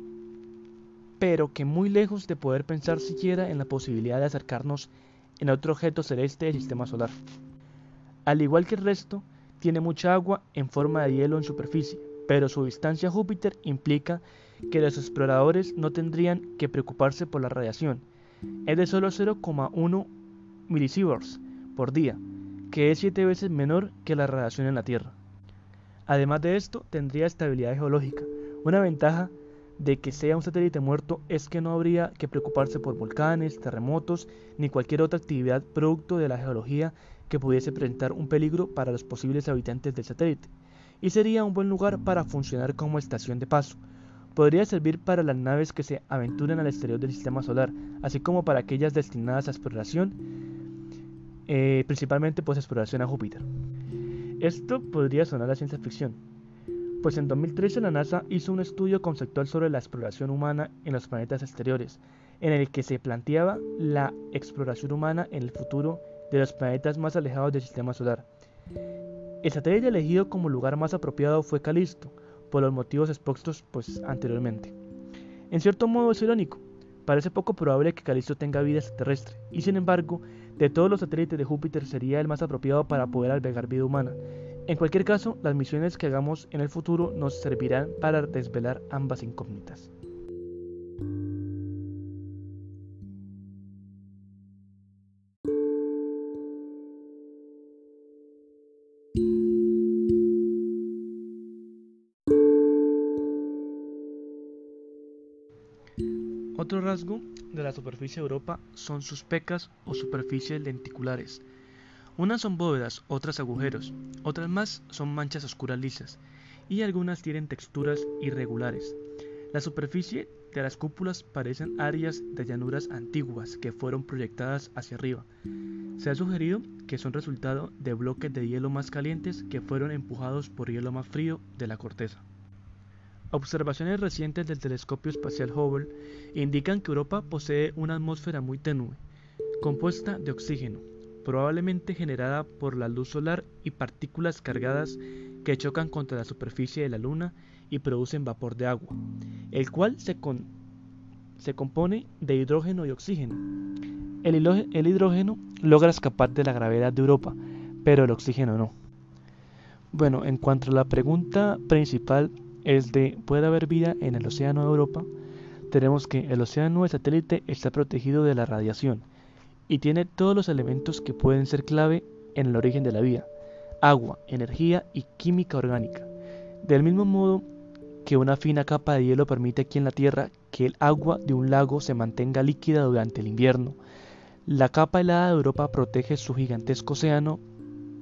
pero que muy lejos de poder pensar siquiera en la posibilidad de acercarnos en otro objeto celeste del sistema solar. Al igual que el resto, tiene mucha agua en forma de hielo en superficie, pero su distancia a Júpiter implica que los exploradores no tendrían que preocuparse por la radiación. Es de solo 0,1 milisieverts por día, que es 7 veces menor que la radiación en la Tierra. Además de esto, tendría estabilidad geológica. Una ventaja de que sea un satélite muerto es que no habría que preocuparse por volcanes, terremotos ni cualquier otra actividad producto de la geología que pudiese presentar un peligro para los posibles habitantes del satélite, y sería un buen lugar para funcionar como estación de paso. Podría servir para las naves que se aventuren al exterior del sistema solar, así como para aquellas destinadas a exploración, eh, principalmente pues exploración a Júpiter. Esto podría sonar a ciencia ficción, pues en 2013 la NASA hizo un estudio conceptual sobre la exploración humana en los planetas exteriores, en el que se planteaba la exploración humana en el futuro de los planetas más alejados del sistema solar. El satélite elegido como lugar más apropiado fue Calisto, por los motivos expuestos pues, anteriormente. En cierto modo es irónico, parece poco probable que Calisto tenga vida extraterrestre, y sin embargo, de todos los satélites de Júpiter sería el más apropiado para poder albergar vida humana. En cualquier caso, las misiones que hagamos en el futuro nos servirán para desvelar ambas incógnitas. Rasgo de la superficie de Europa son sus pecas o superficies lenticulares. Unas son bóvedas, otras agujeros, otras más son manchas oscuras lisas, y algunas tienen texturas irregulares. La superficie de las cúpulas parecen áreas de llanuras antiguas que fueron proyectadas hacia arriba. Se ha sugerido que son resultado de bloques de hielo más calientes que fueron empujados por hielo más frío de la corteza. Observaciones recientes del telescopio espacial Hubble indican que Europa posee una atmósfera muy tenue, compuesta de oxígeno, probablemente generada por la luz solar y partículas cargadas que chocan contra la superficie de la Luna y producen vapor de agua, el cual se, compone de hidrógeno y oxígeno. El, el hidrógeno logra escapar de la gravedad de Europa, pero el oxígeno no. Bueno, en cuanto a la pregunta principal es de ¿puede haber vida en el océano de Europa? Tenemos que el océano de satélite está protegido de la radiación y tiene todos los elementos que pueden ser clave en el origen de la vida, agua, energía y química orgánica. Del mismo modo que una fina capa de hielo permite aquí en la Tierra que el agua de un lago se mantenga líquida durante el invierno, la capa helada de Europa protege su gigantesco océano,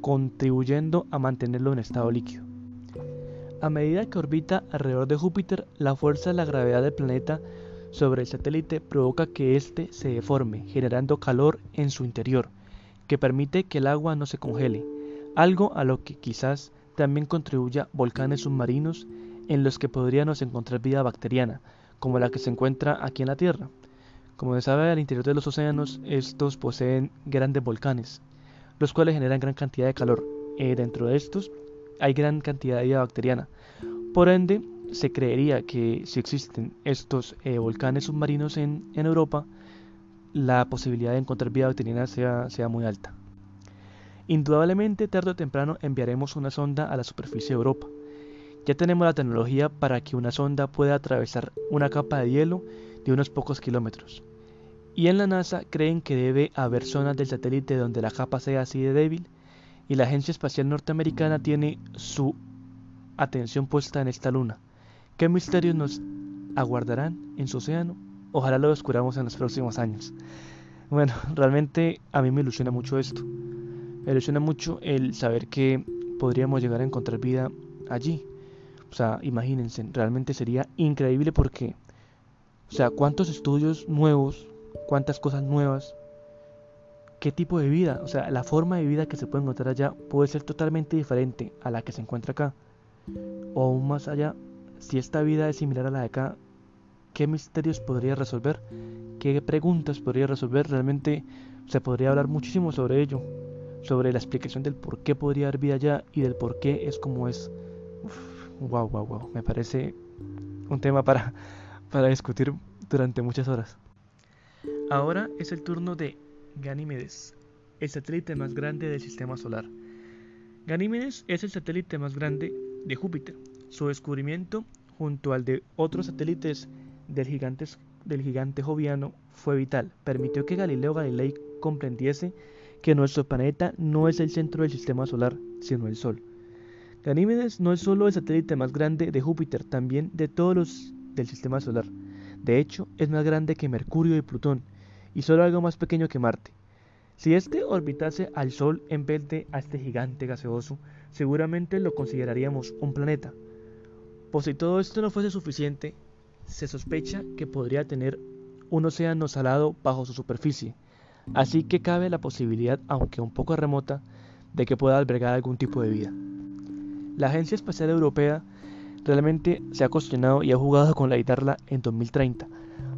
contribuyendo a mantenerlo en estado líquido. A medida que orbita alrededor de Júpiter, la fuerza de la gravedad del planeta sobre el satélite provoca que éste se deforme, generando calor en su interior, que permite que el agua no se congele, algo a lo que quizás también contribuya volcanes submarinos en los que podríamos encontrar vida bacteriana, como la que se encuentra aquí en la Tierra. Como se sabe, al interior de los océanos, estos poseen grandes volcanes, los cuales generan gran cantidad de calor. Eh, dentro de estos hay gran cantidad de vida bacteriana. Por ende, se creería que si existen estos eh, volcanes submarinos en, Europa, la posibilidad de encontrar vida bacteriana sea, sea muy alta. Indudablemente, tarde o temprano enviaremos una sonda a la superficie de Europa. Ya tenemos la tecnología para que una sonda pueda atravesar una capa de hielo de unos pocos kilómetros. Y en la NASA creen que debe haber zonas del satélite donde la capa sea así de débil y la Agencia Espacial Norteamericana tiene su atención puesta en esta luna. ¿Qué misterios nos aguardarán en su océano? Ojalá lo descubramos en los próximos años. Bueno, realmente a mí me ilusiona mucho esto. Me ilusiona mucho el saber que podríamos llegar a encontrar vida allí. O sea, imagínense, realmente sería increíble porque, o sea, cuántos estudios nuevos, cuántas cosas nuevas qué tipo de vida, o sea, la forma de vida que se puede encontrar allá puede ser totalmente diferente a la que se encuentra acá. O aún más allá, si esta vida es similar a la de acá, ¿qué misterios podría resolver qué preguntas podría resolver, realmente se podría hablar muchísimo sobre ello, sobre la explicación del por qué podría haber vida allá y del por qué es como es. wow, wow, wow, me parece un tema para, para discutir durante muchas horas. Ahora es el turno de Ganímedes, el satélite más grande del sistema solar. Ganímedes es el satélite más grande de Júpiter. Su descubrimiento, junto al de otros satélites del gigante, joviano, fue vital. Permitió que Galileo Galilei comprendiese que nuestro planeta no es el centro del sistema solar, sino el Sol. Ganímedes no es solo el satélite más grande de Júpiter, también de todos los del sistema solar. De hecho, es más grande que Mercurio y Plutón, y solo algo más pequeño que Marte. Si éste orbitase al Sol en vez de a este gigante gaseoso, seguramente lo consideraríamos un planeta. Por si todo esto no fuese suficiente, se sospecha que podría tener un océano salado bajo su superficie, así que cabe la posibilidad, aunque un poco remota, de que pueda albergar algún tipo de vida. La Agencia Espacial Europea realmente se ha cuestionado y ha jugado con la guitarra en 2030.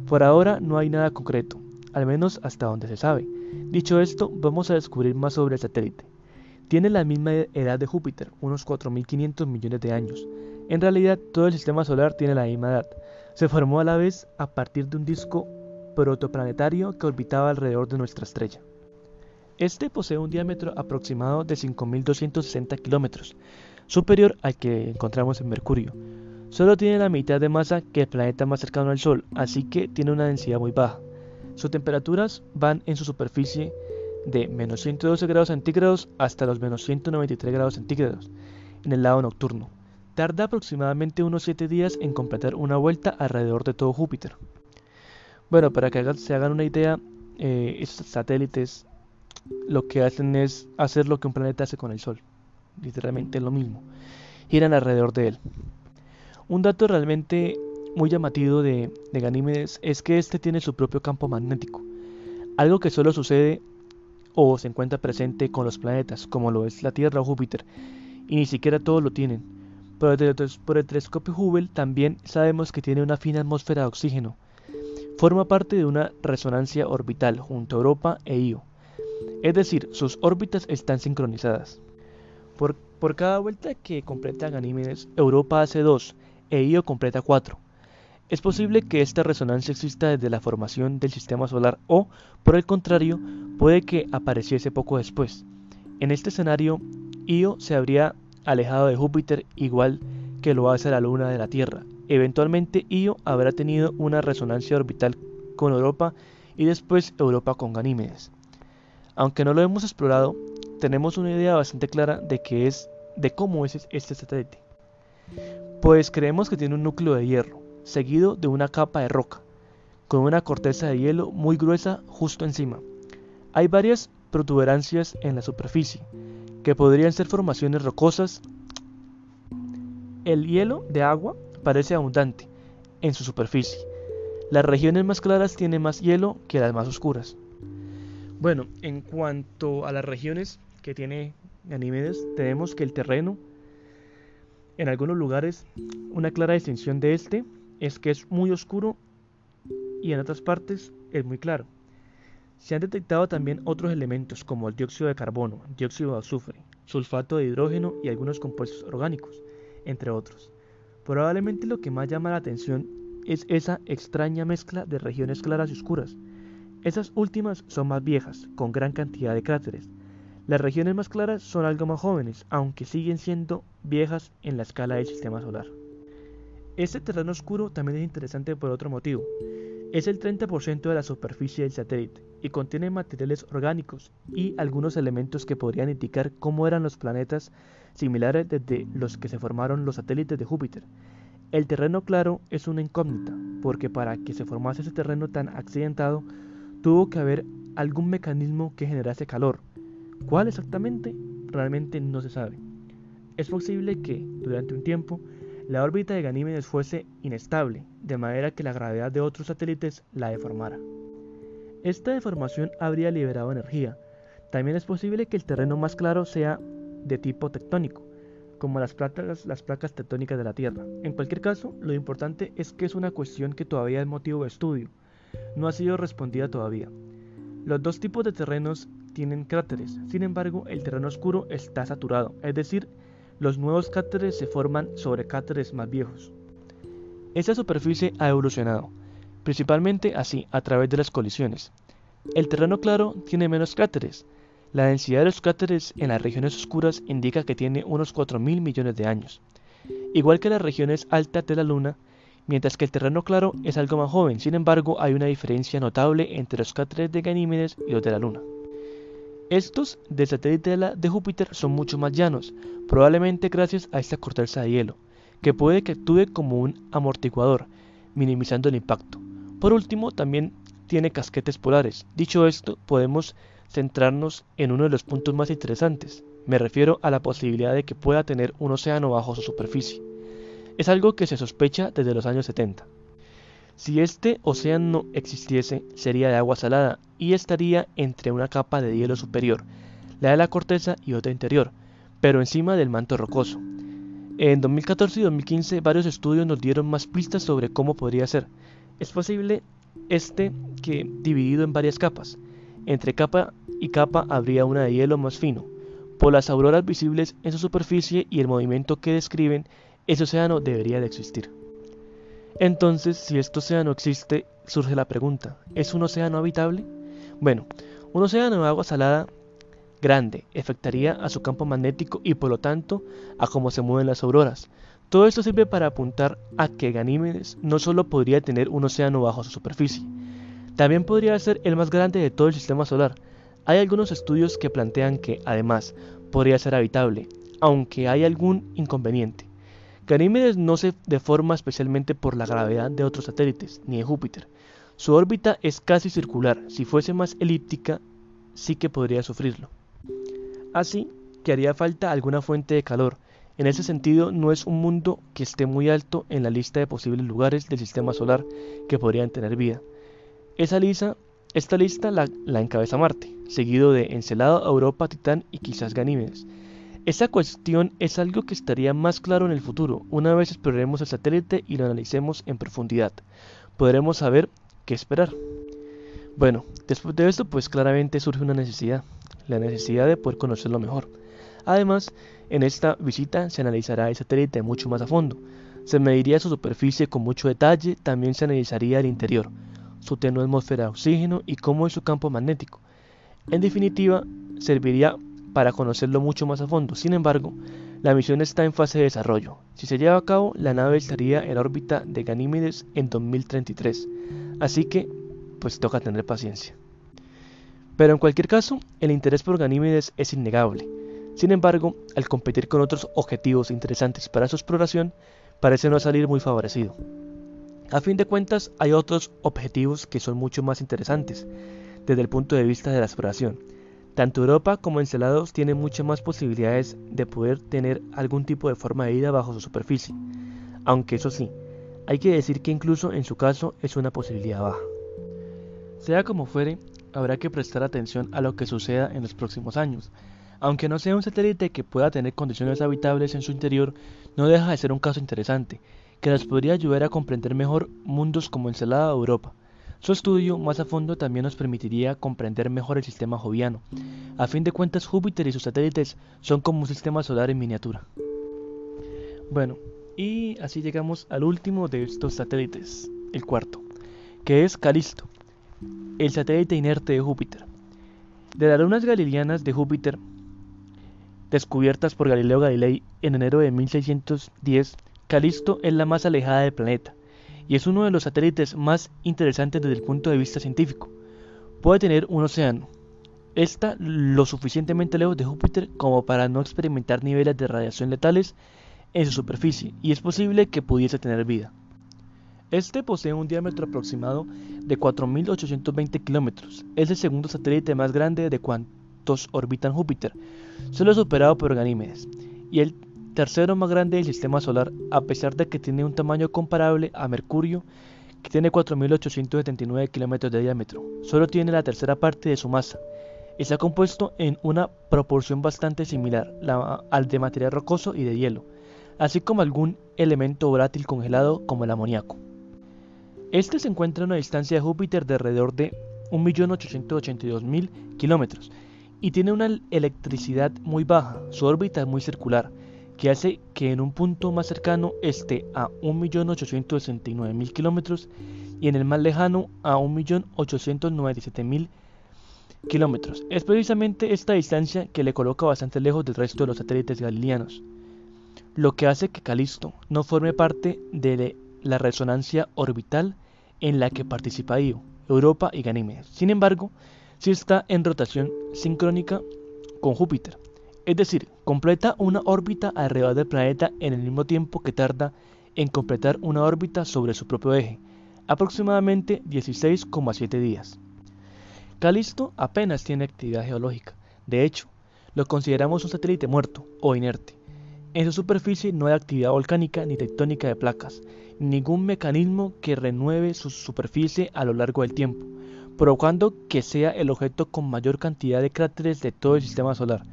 Por ahora no hay nada concreto, al menos hasta donde se sabe. Dicho esto, vamos a descubrir más sobre el satélite. Tiene la misma edad de Júpiter, unos 4.500 millones de años. En realidad, todo el sistema solar tiene la misma edad. Se formó a la vez a partir de un disco protoplanetario que orbitaba alrededor de nuestra estrella. Este posee un diámetro aproximado de 5.260 kilómetros, superior al que encontramos en Mercurio. Solo tiene la mitad de masa que el planeta más cercano al Sol, así que tiene una densidad muy baja. Sus temperaturas van en su superficie de menos 112 grados centígrados hasta los menos 193 grados centígrados en el lado nocturno. Tarda aproximadamente unos 7 días en completar una vuelta alrededor de todo Júpiter. Bueno, para que se hagan una idea, eh, estos satélites lo que hacen es hacer lo que un planeta hace con el Sol. Literalmente lo mismo. Giran alrededor de él. Un dato realmente muy llamativo de, de Ganímedes es que este tiene su propio campo magnético, algo que solo sucede o se encuentra presente con los planetas, como lo es la Tierra o Júpiter, y ni siquiera todos lo tienen. El, por el telescopio Hubble también sabemos que tiene una fina atmósfera de oxígeno. Forma parte de una resonancia orbital junto a Europa e Io. Es decir, sus órbitas están sincronizadas. Por, por cada vuelta que completa Ganímedes, Europa hace 2 e Io completa 4. Es posible que esta resonancia exista desde la formación del sistema solar o, por el contrario, puede que apareciese poco después. En este escenario, Io se habría alejado de Júpiter igual que lo hace la Luna de la Tierra. Eventualmente Io habrá tenido una resonancia orbital con Europa y después Europa con Ganímedes. Aunque no lo hemos explorado, tenemos una idea bastante clara de qué es, de cómo es este satélite. Pues creemos que tiene un núcleo de hierro, seguido de una capa de roca, con una corteza de hielo muy gruesa justo encima. Hay varias protuberancias en la superficie, que podrían ser formaciones rocosas. El hielo de agua parece abundante en su superficie. Las regiones más claras tienen más hielo que las más oscuras. Bueno, en cuanto a las regiones que tiene Ganímedes, tenemos que el terreno, en algunos lugares, una clara distinción de este es que es muy oscuro y en otras partes es muy claro. Se han detectado también otros elementos como el dióxido de carbono, dióxido de azufre, sulfato de hidrógeno y algunos compuestos orgánicos, entre otros. Probablemente lo que más llama la atención es esa extraña mezcla de regiones claras y oscuras. Esas últimas son más viejas, con gran cantidad de cráteres. Las regiones más claras son algo más jóvenes, aunque siguen siendo viejas en la escala del sistema solar. Este terreno oscuro también es interesante por otro motivo. Es el 30% de la superficie del satélite y contiene materiales orgánicos y algunos elementos que podrían indicar cómo eran los planetas similares desde los que se formaron los satélites de Júpiter. El terreno claro es una incógnita, porque para que se formase ese terreno tan accidentado, tuvo que haber algún mecanismo que generase calor. ¿Cuál exactamente? Realmente no se sabe. Es posible que, durante un tiempo, la órbita de Ganímedes fuese inestable, de manera que la gravedad de otros satélites la deformara. Esta deformación habría liberado energía. También es posible que el terreno más claro sea de tipo tectónico, como las placas, las placas tectónicas de la Tierra. En cualquier caso, lo importante es que es una cuestión que todavía es motivo de estudio. no ha sido respondida todavía. Los dos tipos de terrenos tienen cráteres, sin embargo el terreno oscuro está saturado, es decir, los nuevos cráteres se forman sobre cráteres más viejos. Esta superficie ha evolucionado, principalmente así, a través de las colisiones. El terreno claro tiene menos cráteres. La densidad de los cráteres en las regiones oscuras indica que tiene unos 4.000 millones de años, igual que las regiones altas de la Luna, mientras que el terreno claro es algo más joven, sin embargo hay una diferencia notable entre los cráteres de Ganímedes y los de la Luna. Estos del satélite de, Júpiter son mucho más llanos, probablemente gracias a esta corteza de hielo, que puede que actúe como un amortiguador, minimizando el impacto. Por último, también tiene casquetes polares. Dicho esto, podemos centrarnos en uno de los puntos más interesantes. Me refiero a la posibilidad de que pueda tener un océano bajo su superficie. Es algo que se sospecha desde los años 70. Si este océano existiese, sería de agua salada y estaría entre una capa de hielo superior, la de la corteza y otra interior, pero encima del manto rocoso. En 2014 y 2015 varios estudios nos dieron más pistas sobre cómo podría ser. Es posible este que dividido en varias capas. Entre capa y capa habría una de hielo más fino. Por las auroras visibles en su superficie y el movimiento que describen, ese océano debería de existir. Entonces, si este océano existe, surge la pregunta, ¿es un océano habitable? Bueno, un océano de agua salada grande afectaría a su campo magnético y por lo tanto a cómo se mueven las auroras. Todo esto sirve para apuntar a que Ganímedes no solo podría tener un océano bajo su superficie, también podría ser el más grande de todo el sistema solar. Hay algunos estudios que plantean que, además, podría ser habitable, aunque hay algún inconveniente. Ganímedes no se deforma especialmente por la gravedad de otros satélites, ni de Júpiter. Su órbita es casi circular, si fuese más elíptica, sí que podría sufrirlo. Así que haría falta alguna fuente de calor. En ese sentido, no es un mundo que esté muy alto en la lista de posibles lugares del sistema solar que podrían tener vida. Esa lista, esta lista la, la encabeza Marte, seguido de Encelado, Europa, Titán y quizás Ganímedes. Esa cuestión es algo que estaría más claro en el futuro, una vez exploremos el satélite y lo analicemos en profundidad. Podremos saber qué esperar. Bueno, después de esto pues claramente surge una necesidad, la necesidad de poder conocerlo mejor. Además, en esta visita se analizará el satélite mucho más a fondo. Se mediría su superficie con mucho detalle, también se analizaría el interior, su tenue atmósfera de oxígeno y cómo es su campo magnético. En definitiva, serviría para conocerlo mucho más a fondo. Sin embargo, la misión está en fase de desarrollo. Si se lleva a cabo, la nave estaría en órbita de Ganímedes en 2033. Así que, pues toca tener paciencia. Pero en cualquier caso, el interés por Ganímedes es innegable. Sin embargo, al competir con otros objetivos interesantes para su exploración, parece no salir muy favorecido. A fin de cuentas, hay otros objetivos que son mucho más interesantes desde el punto de vista de la exploración tanto Europa como Encelados tienen muchas más posibilidades de poder tener algún tipo de forma de vida bajo su superficie, aunque eso sí, hay que decir que incluso en su caso es una posibilidad baja. Sea como fuere, habrá que prestar atención a lo que suceda en los próximos años. Aunque no sea un satélite que pueda tener condiciones habitables en su interior, no deja de ser un caso interesante, que nos podría ayudar a comprender mejor mundos como Encelada o Europa, su estudio más a fondo también nos permitiría comprender mejor el sistema joviano. A fin de cuentas, Júpiter y sus satélites son como un sistema solar en miniatura. Bueno, y así llegamos al último de estos satélites, el cuarto, que es Calisto, el satélite inerte de Júpiter. De las lunas galileanas de Júpiter, descubiertas por Galileo Galilei en enero de 1610, Calisto es la más alejada del planeta y es uno de los satélites más interesantes desde el punto de vista científico. Puede tener un océano. Está lo suficientemente lejos de Júpiter como para no experimentar niveles de radiación letales en su superficie y es posible que pudiese tener vida. Este posee un diámetro aproximado de 4.820 kilómetros. Es el segundo satélite más grande de cuantos orbitan Júpiter, solo superado por Ganímedes, y el tercero más grande del sistema solar, a pesar de que tiene un tamaño comparable a Mercurio, que tiene 4.879 kilómetros de diámetro. Solo tiene la tercera parte de su masa. Está compuesto en una proporción bastante similar al de material rocoso y de hielo, así como algún elemento volátil congelado como el amoníaco. Este se encuentra a una distancia de Júpiter de alrededor de 1.882.000 kilómetros y tiene una electricidad muy baja. Su órbita es muy circular, que hace que en un punto más cercano esté a 1.869.000 kilómetros y en el más lejano a 1.897.000 kilómetros. Es precisamente esta distancia que le coloca bastante lejos del resto de los satélites galileanos, lo que hace que Calisto no forme parte de la resonancia orbital en la que participa Io, Europa y Ganímedes. Sin embargo, sí está en rotación sincrónica con Júpiter, es decir, completa una órbita alrededor del planeta en el mismo tiempo que tarda en completar una órbita sobre su propio eje, aproximadamente 16,7 días. Calisto apenas tiene actividad geológica. De hecho, lo consideramos un satélite muerto o inerte. En su superficie no hay actividad volcánica ni tectónica de placas, ningún mecanismo que renueve su superficie a lo largo del tiempo, provocando que sea el objeto con mayor cantidad de cráteres de todo el sistema solar.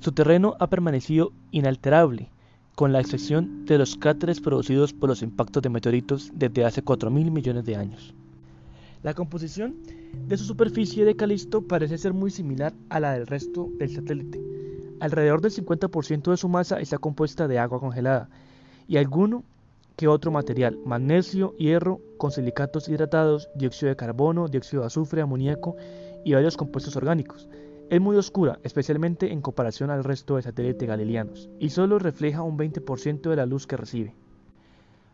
Su terreno ha permanecido inalterable, con la excepción de los cráteres producidos por los impactos de meteoritos desde hace 4.000 millones de años. La composición de su superficie de Calisto parece ser muy similar a la del resto del satélite. Alrededor del 50% de su masa está compuesta de agua congelada y alguno que otro material, magnesio, hierro, con silicatos hidratados, dióxido de carbono, dióxido de azufre, amoníaco y varios compuestos orgánicos. Es muy oscura, especialmente en comparación al resto de satélites galileanos, y solo refleja un 20% de la luz que recibe.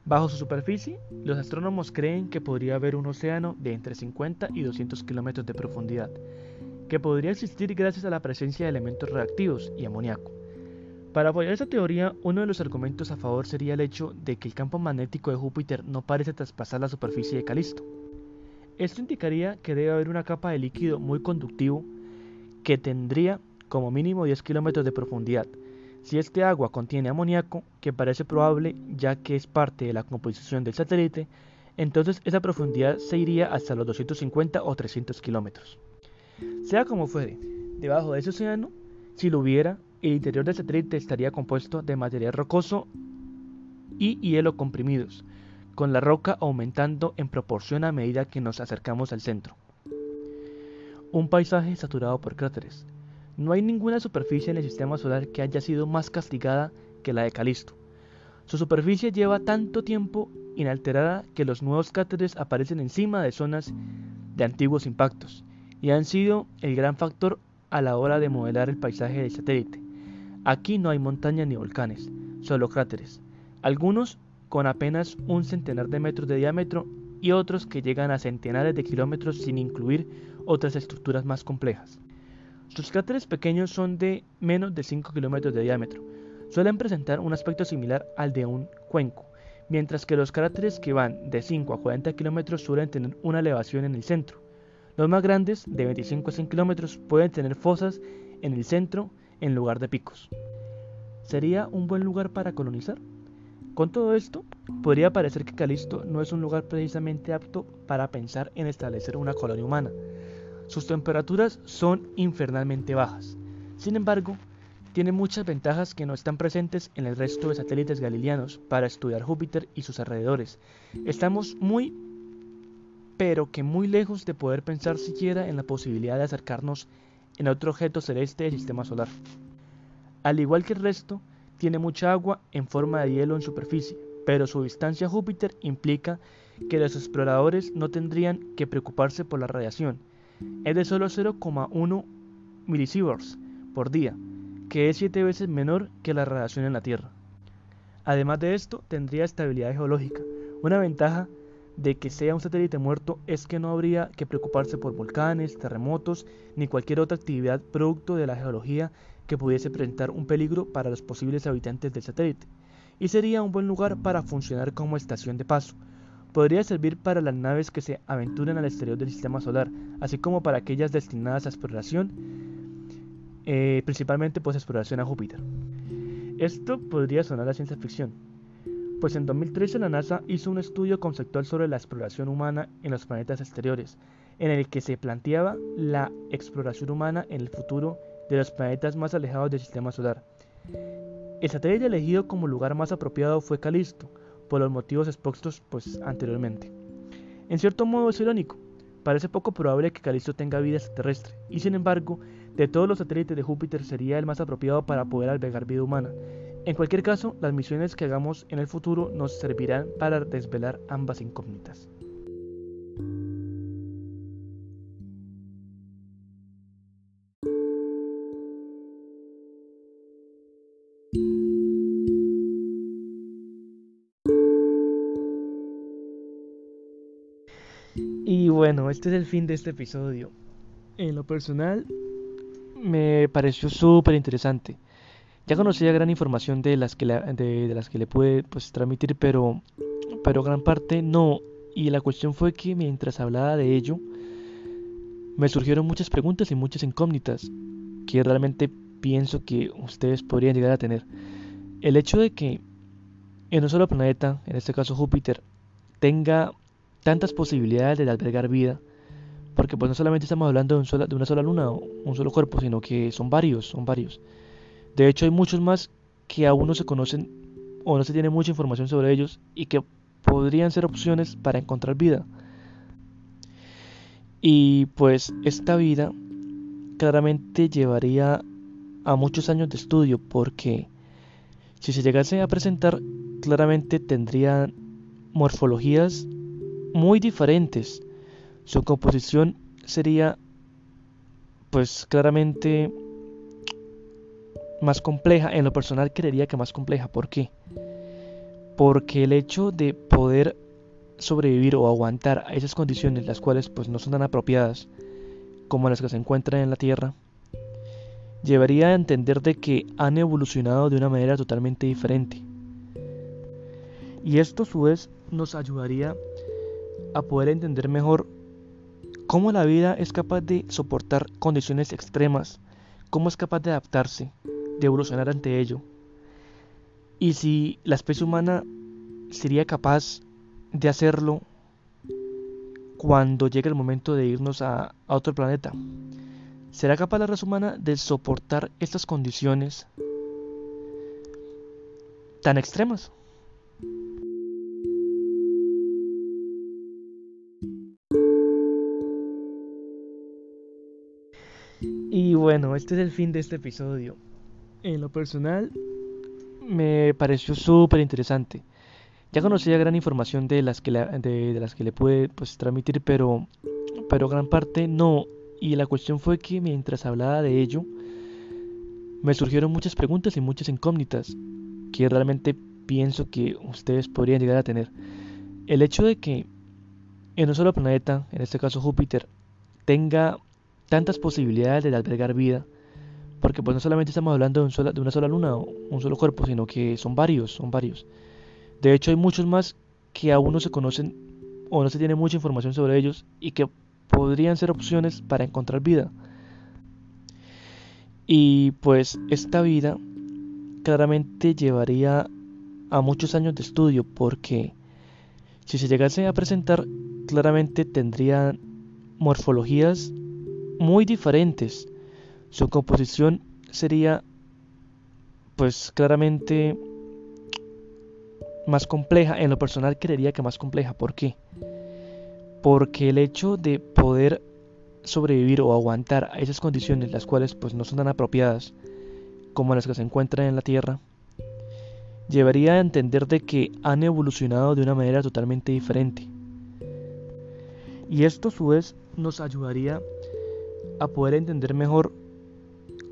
Bajo su superficie, los astrónomos creen que podría haber un océano de entre 50 y 200 kilómetros de profundidad, que podría existir gracias a la presencia de elementos reactivos y amoníaco. Para apoyar esta teoría, uno de los argumentos a favor sería el hecho de que el campo magnético de Júpiter no parece traspasar la superficie de Calisto. Esto indicaría que debe haber una capa de líquido muy conductivo que tendría como mínimo 10 kilómetros de profundidad, si este agua contiene amoníaco, que parece probable ya que es parte de la composición del satélite, entonces esa profundidad se iría hasta los 250 o 300 kilómetros. Sea como fuere, debajo de ese océano, si lo hubiera, el interior del satélite estaría compuesto de material rocoso y hielo comprimidos, con la roca aumentando en proporción a medida que nos acercamos al centro. Un paisaje saturado por cráteres, no hay ninguna superficie en el sistema solar que haya sido más castigada que la de Calisto. Su superficie lleva tanto tiempo inalterada que los nuevos cráteres aparecen encima de zonas de antiguos impactos y han sido el gran factor a la hora de modelar el paisaje del satélite. Aquí no hay montañas ni volcanes, solo cráteres, algunos con apenas un centenar de metros de diámetro y otros que llegan a centenares de kilómetros sin incluir otras estructuras más complejas. Sus cráteres pequeños son de menos de 5 kilómetros de diámetro. Suelen presentar un aspecto similar al de un cuenco, mientras que los cráteres que van de 5 a 40 kilómetros suelen tener una elevación en el centro. Los más grandes, de 25 a 100 kilómetros, pueden tener fosas en el centro en lugar de picos. ¿Sería un buen lugar para colonizar? Con todo esto, podría parecer que Calisto no es un lugar precisamente apto para pensar en establecer una colonia humana. Sus temperaturas son infernalmente bajas. Sin embargo, tiene muchas ventajas que no están presentes en el resto de satélites galileanos para estudiar Júpiter y sus alrededores. Estamos muy, pero que muy lejos de poder pensar siquiera en la posibilidad de acercarnos en otro objeto celeste del sistema solar. Al igual que el resto, tiene mucha agua en forma de hielo en superficie, pero su distancia a Júpiter implica que los exploradores no tendrían que preocuparse por la radiación, es de solo 0,1 milisieverts por día, que es 7 veces menor que la radiación en la Tierra. Además de esto, tendría estabilidad geológica. Una ventaja de que sea un satélite muerto es que no habría que preocuparse por volcanes, terremotos ni cualquier otra actividad producto de la geología que pudiese presentar un peligro para los posibles habitantes del satélite, y sería un buen lugar para funcionar como estación de paso, Podría servir para las naves que se aventuren al exterior del sistema solar, así como para aquellas destinadas a exploración, eh, principalmente pues exploración a Júpiter. Esto podría sonar a ciencia ficción, pues en 2013 la NASA hizo un estudio conceptual sobre la exploración humana en los planetas exteriores, en el que se planteaba la exploración humana en el futuro de los planetas más alejados del sistema solar. El satélite elegido como lugar más apropiado fue Calisto, por los motivos expuestos pues, anteriormente. En cierto modo es irónico. Parece poco probable que Calisto tenga vida extraterrestre, y sin embargo, de todos los satélites de Júpiter sería el más apropiado para poder albergar vida humana. En cualquier caso, las misiones que hagamos en el futuro nos servirán para desvelar ambas incógnitas. Bueno, este es el fin de este episodio. En lo personal, me pareció súper interesante. Ya conocía gran información de las que, de, las que le pude pues, transmitir, pero, pero gran parte no. Y la cuestión fue que mientras hablaba de ello, me surgieron muchas preguntas y muchas incógnitas que realmente pienso que ustedes podrían llegar a tener. El hecho de que en un solo planeta, en este caso Júpiter, tenga tantas posibilidades de albergar vida, porque pues no solamente estamos hablando de, de una sola luna o un solo cuerpo, sino que son varios, son varios. De hecho hay muchos más que aún no se conocen o no se tiene mucha información sobre ellos y que podrían ser opciones para encontrar vida. Y pues esta vida claramente llevaría a muchos años de estudio porque si se llegase a presentar claramente tendría morfologías muy diferentes. Su composición sería pues claramente más compleja. En lo personal creería que más compleja. ¿Por qué? Porque el hecho de poder sobrevivir o aguantar a esas condiciones las cuales pues no son tan apropiadas como las que se encuentran en la Tierra llevaría a entender de que han evolucionado de una manera totalmente diferente. Y esto a su vez nos ayudaría a poder entender mejor cómo la vida es capaz de soportar condiciones extremas, cómo es capaz de adaptarse, de evolucionar ante ello. Y si la especie humana sería capaz de hacerlo cuando llegue el momento de irnos a, otro planeta. ¿Será capaz la raza humana de soportar estas condiciones tan extremas? Y bueno, este es el fin de este episodio. En lo personal, me pareció súper interesante. Ya conocía gran información de las que, de, las que le pude pues, transmitir, pero, pero gran parte no. Y la cuestión fue que mientras hablaba de ello, me surgieron muchas preguntas y muchas incógnitas que realmente pienso que ustedes podrían llegar a tener. El hecho de que en un solo planeta, en este caso Júpiter, tenga tantas posibilidades de albergar vida, porque pues no solamente estamos hablando de, de una sola luna o un solo cuerpo, sino que son varios, son varios. De hecho, hay muchos más que aún no se conocen o no se tiene mucha información sobre ellos y que podrían ser opciones para encontrar vida. Y pues esta vida claramente llevaría a muchos años de estudio porque si se llegase a presentar claramente tendría morfologías muy diferentes. Su composición sería pues claramente más compleja, en lo personal creería que más compleja. ¿Por qué? Porque el hecho de poder sobrevivir o aguantar a esas condiciones las cuales pues no son tan apropiadas como las que se encuentran en la Tierra, llevaría a entender de que han evolucionado de una manera totalmente diferente. Y esto a su vez nos ayudaría a poder entender mejor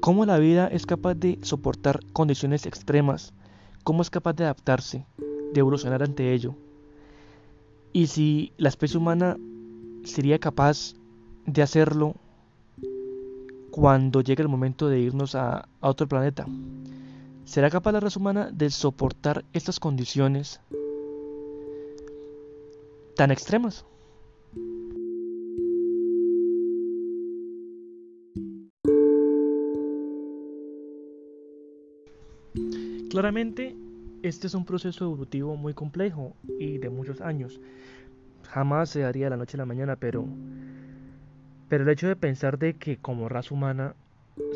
cómo la vida es capaz de soportar condiciones extremas, cómo es capaz de adaptarse, de evolucionar ante ello. Y si la especie humana sería capaz de hacerlo cuando llegue el momento de irnos a, otro planeta. ¿Será capaz la raza humana de soportar estas condiciones tan extremas? Claramente este es un proceso evolutivo muy complejo y de muchos años. Jamás se daría de la noche a la mañana, pero, pero el hecho de pensar de que como raza humana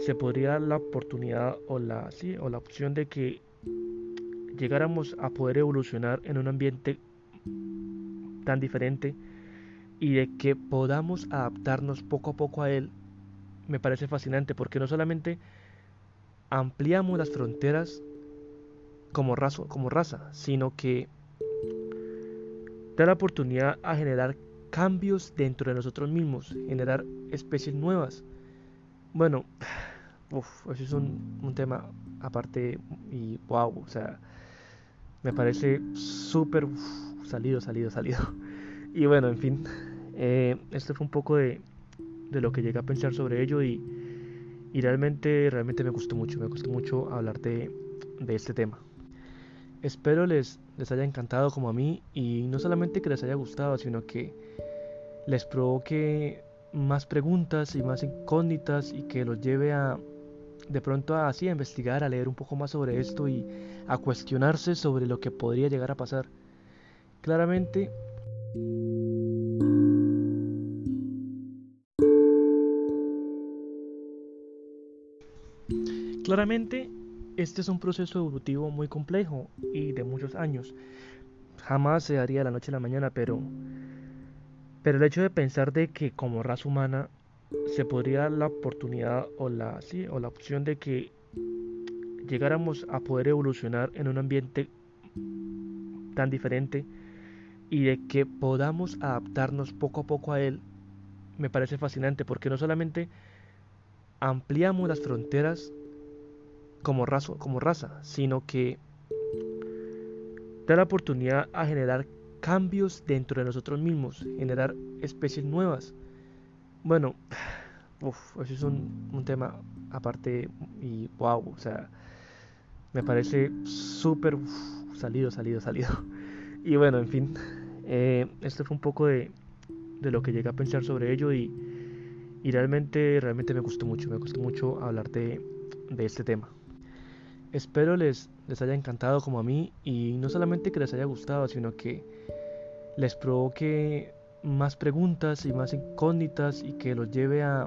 se podría dar la oportunidad o la, sí, o la opción de que llegáramos a poder evolucionar en un ambiente tan diferente, y de que podamos adaptarnos poco a poco a él me parece fascinante porque no solamente ampliamos las fronteras como raza, como raza sino que da la oportunidad a generar cambios dentro de nosotros mismos, generar especies nuevas. Bueno, uf, eso es un, tema aparte y wow, o sea, me parece súper salido, salido, salido. Y bueno, en fin, eh, esto fue un poco de, de, lo que llegué a pensar sobre ello y, realmente, realmente me gustó mucho, me gustó mucho hablar de, de este tema. Espero les, les haya encantado como a mí y no solamente que les haya gustado, sino que les provoque más preguntas y más incógnitas y que los lleve a de pronto así a investigar, a leer un poco más sobre esto y a cuestionarse sobre lo que podría llegar a pasar. Claramente Claramente, este es un proceso evolutivo muy complejo y de muchos años. Jamás se daría la noche a la mañana, pero pero el hecho de pensar de que como raza humana se podría dar la oportunidad o la, sí, o la opción de que llegáramos a poder evolucionar en un ambiente tan diferente y de que podamos adaptarnos poco a poco a él, me parece fascinante porque no solamente ampliamos las fronteras como raza, como raza sino que da la oportunidad a generar cambios dentro de nosotros mismos, generar especies nuevas. Bueno, uf, eso es un, tema aparte y wow, o sea, me parece súper salido, salido, salido. Y bueno, en fin, eh, esto fue un poco de, de, lo que llegué a pensar sobre ello y, realmente, realmente me gustó mucho, me gustó mucho hablar de, de este tema. Espero les, les haya encantado como a mí y no solamente que les haya gustado, sino que les provoque más preguntas y más incógnitas y que los lleve a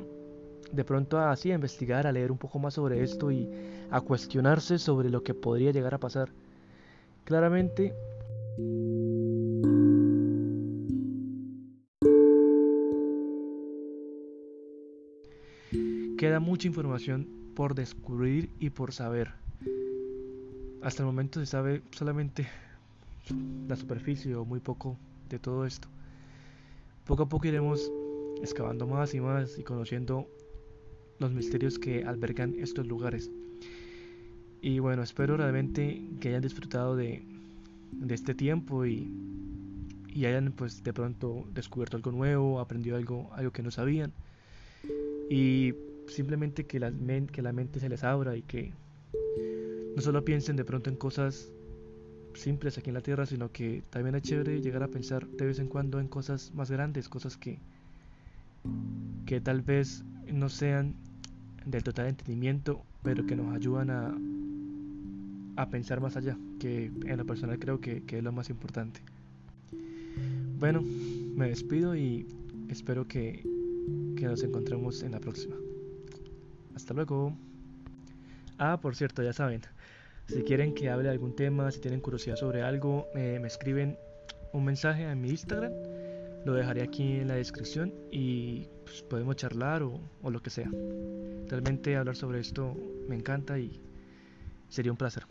de pronto a, así a investigar, a leer un poco más sobre esto y a cuestionarse sobre lo que podría llegar a pasar. Claramente queda mucha información por descubrir y por saber. Hasta el momento se sabe solamente la superficie o muy poco de todo esto. Poco a poco iremos excavando más y más y conociendo los misterios que albergan estos lugares. Y bueno, espero realmente que hayan disfrutado de, este tiempo y, y, hayan pues de pronto descubierto algo nuevo, aprendido algo, algo que no sabían. Y simplemente que la, que la mente se les abra y que no solo piensen de pronto en cosas simples aquí en la tierra, sino que también es chévere llegar a pensar de vez en cuando en cosas más grandes, cosas que, que tal vez no sean del total entendimiento, pero que nos ayudan a, a pensar más allá, que en lo personal creo que, que es lo más importante. Bueno, me despido y espero que, que nos encontremos en la próxima. Hasta luego. Ah, por cierto, ya saben, si quieren que hable de algún tema, si tienen curiosidad sobre algo, me escriben un mensaje a mi Instagram. Lo dejaré aquí en la descripción y pues, podemos charlar o, lo que sea. Realmente hablar sobre esto me encanta y sería un placer.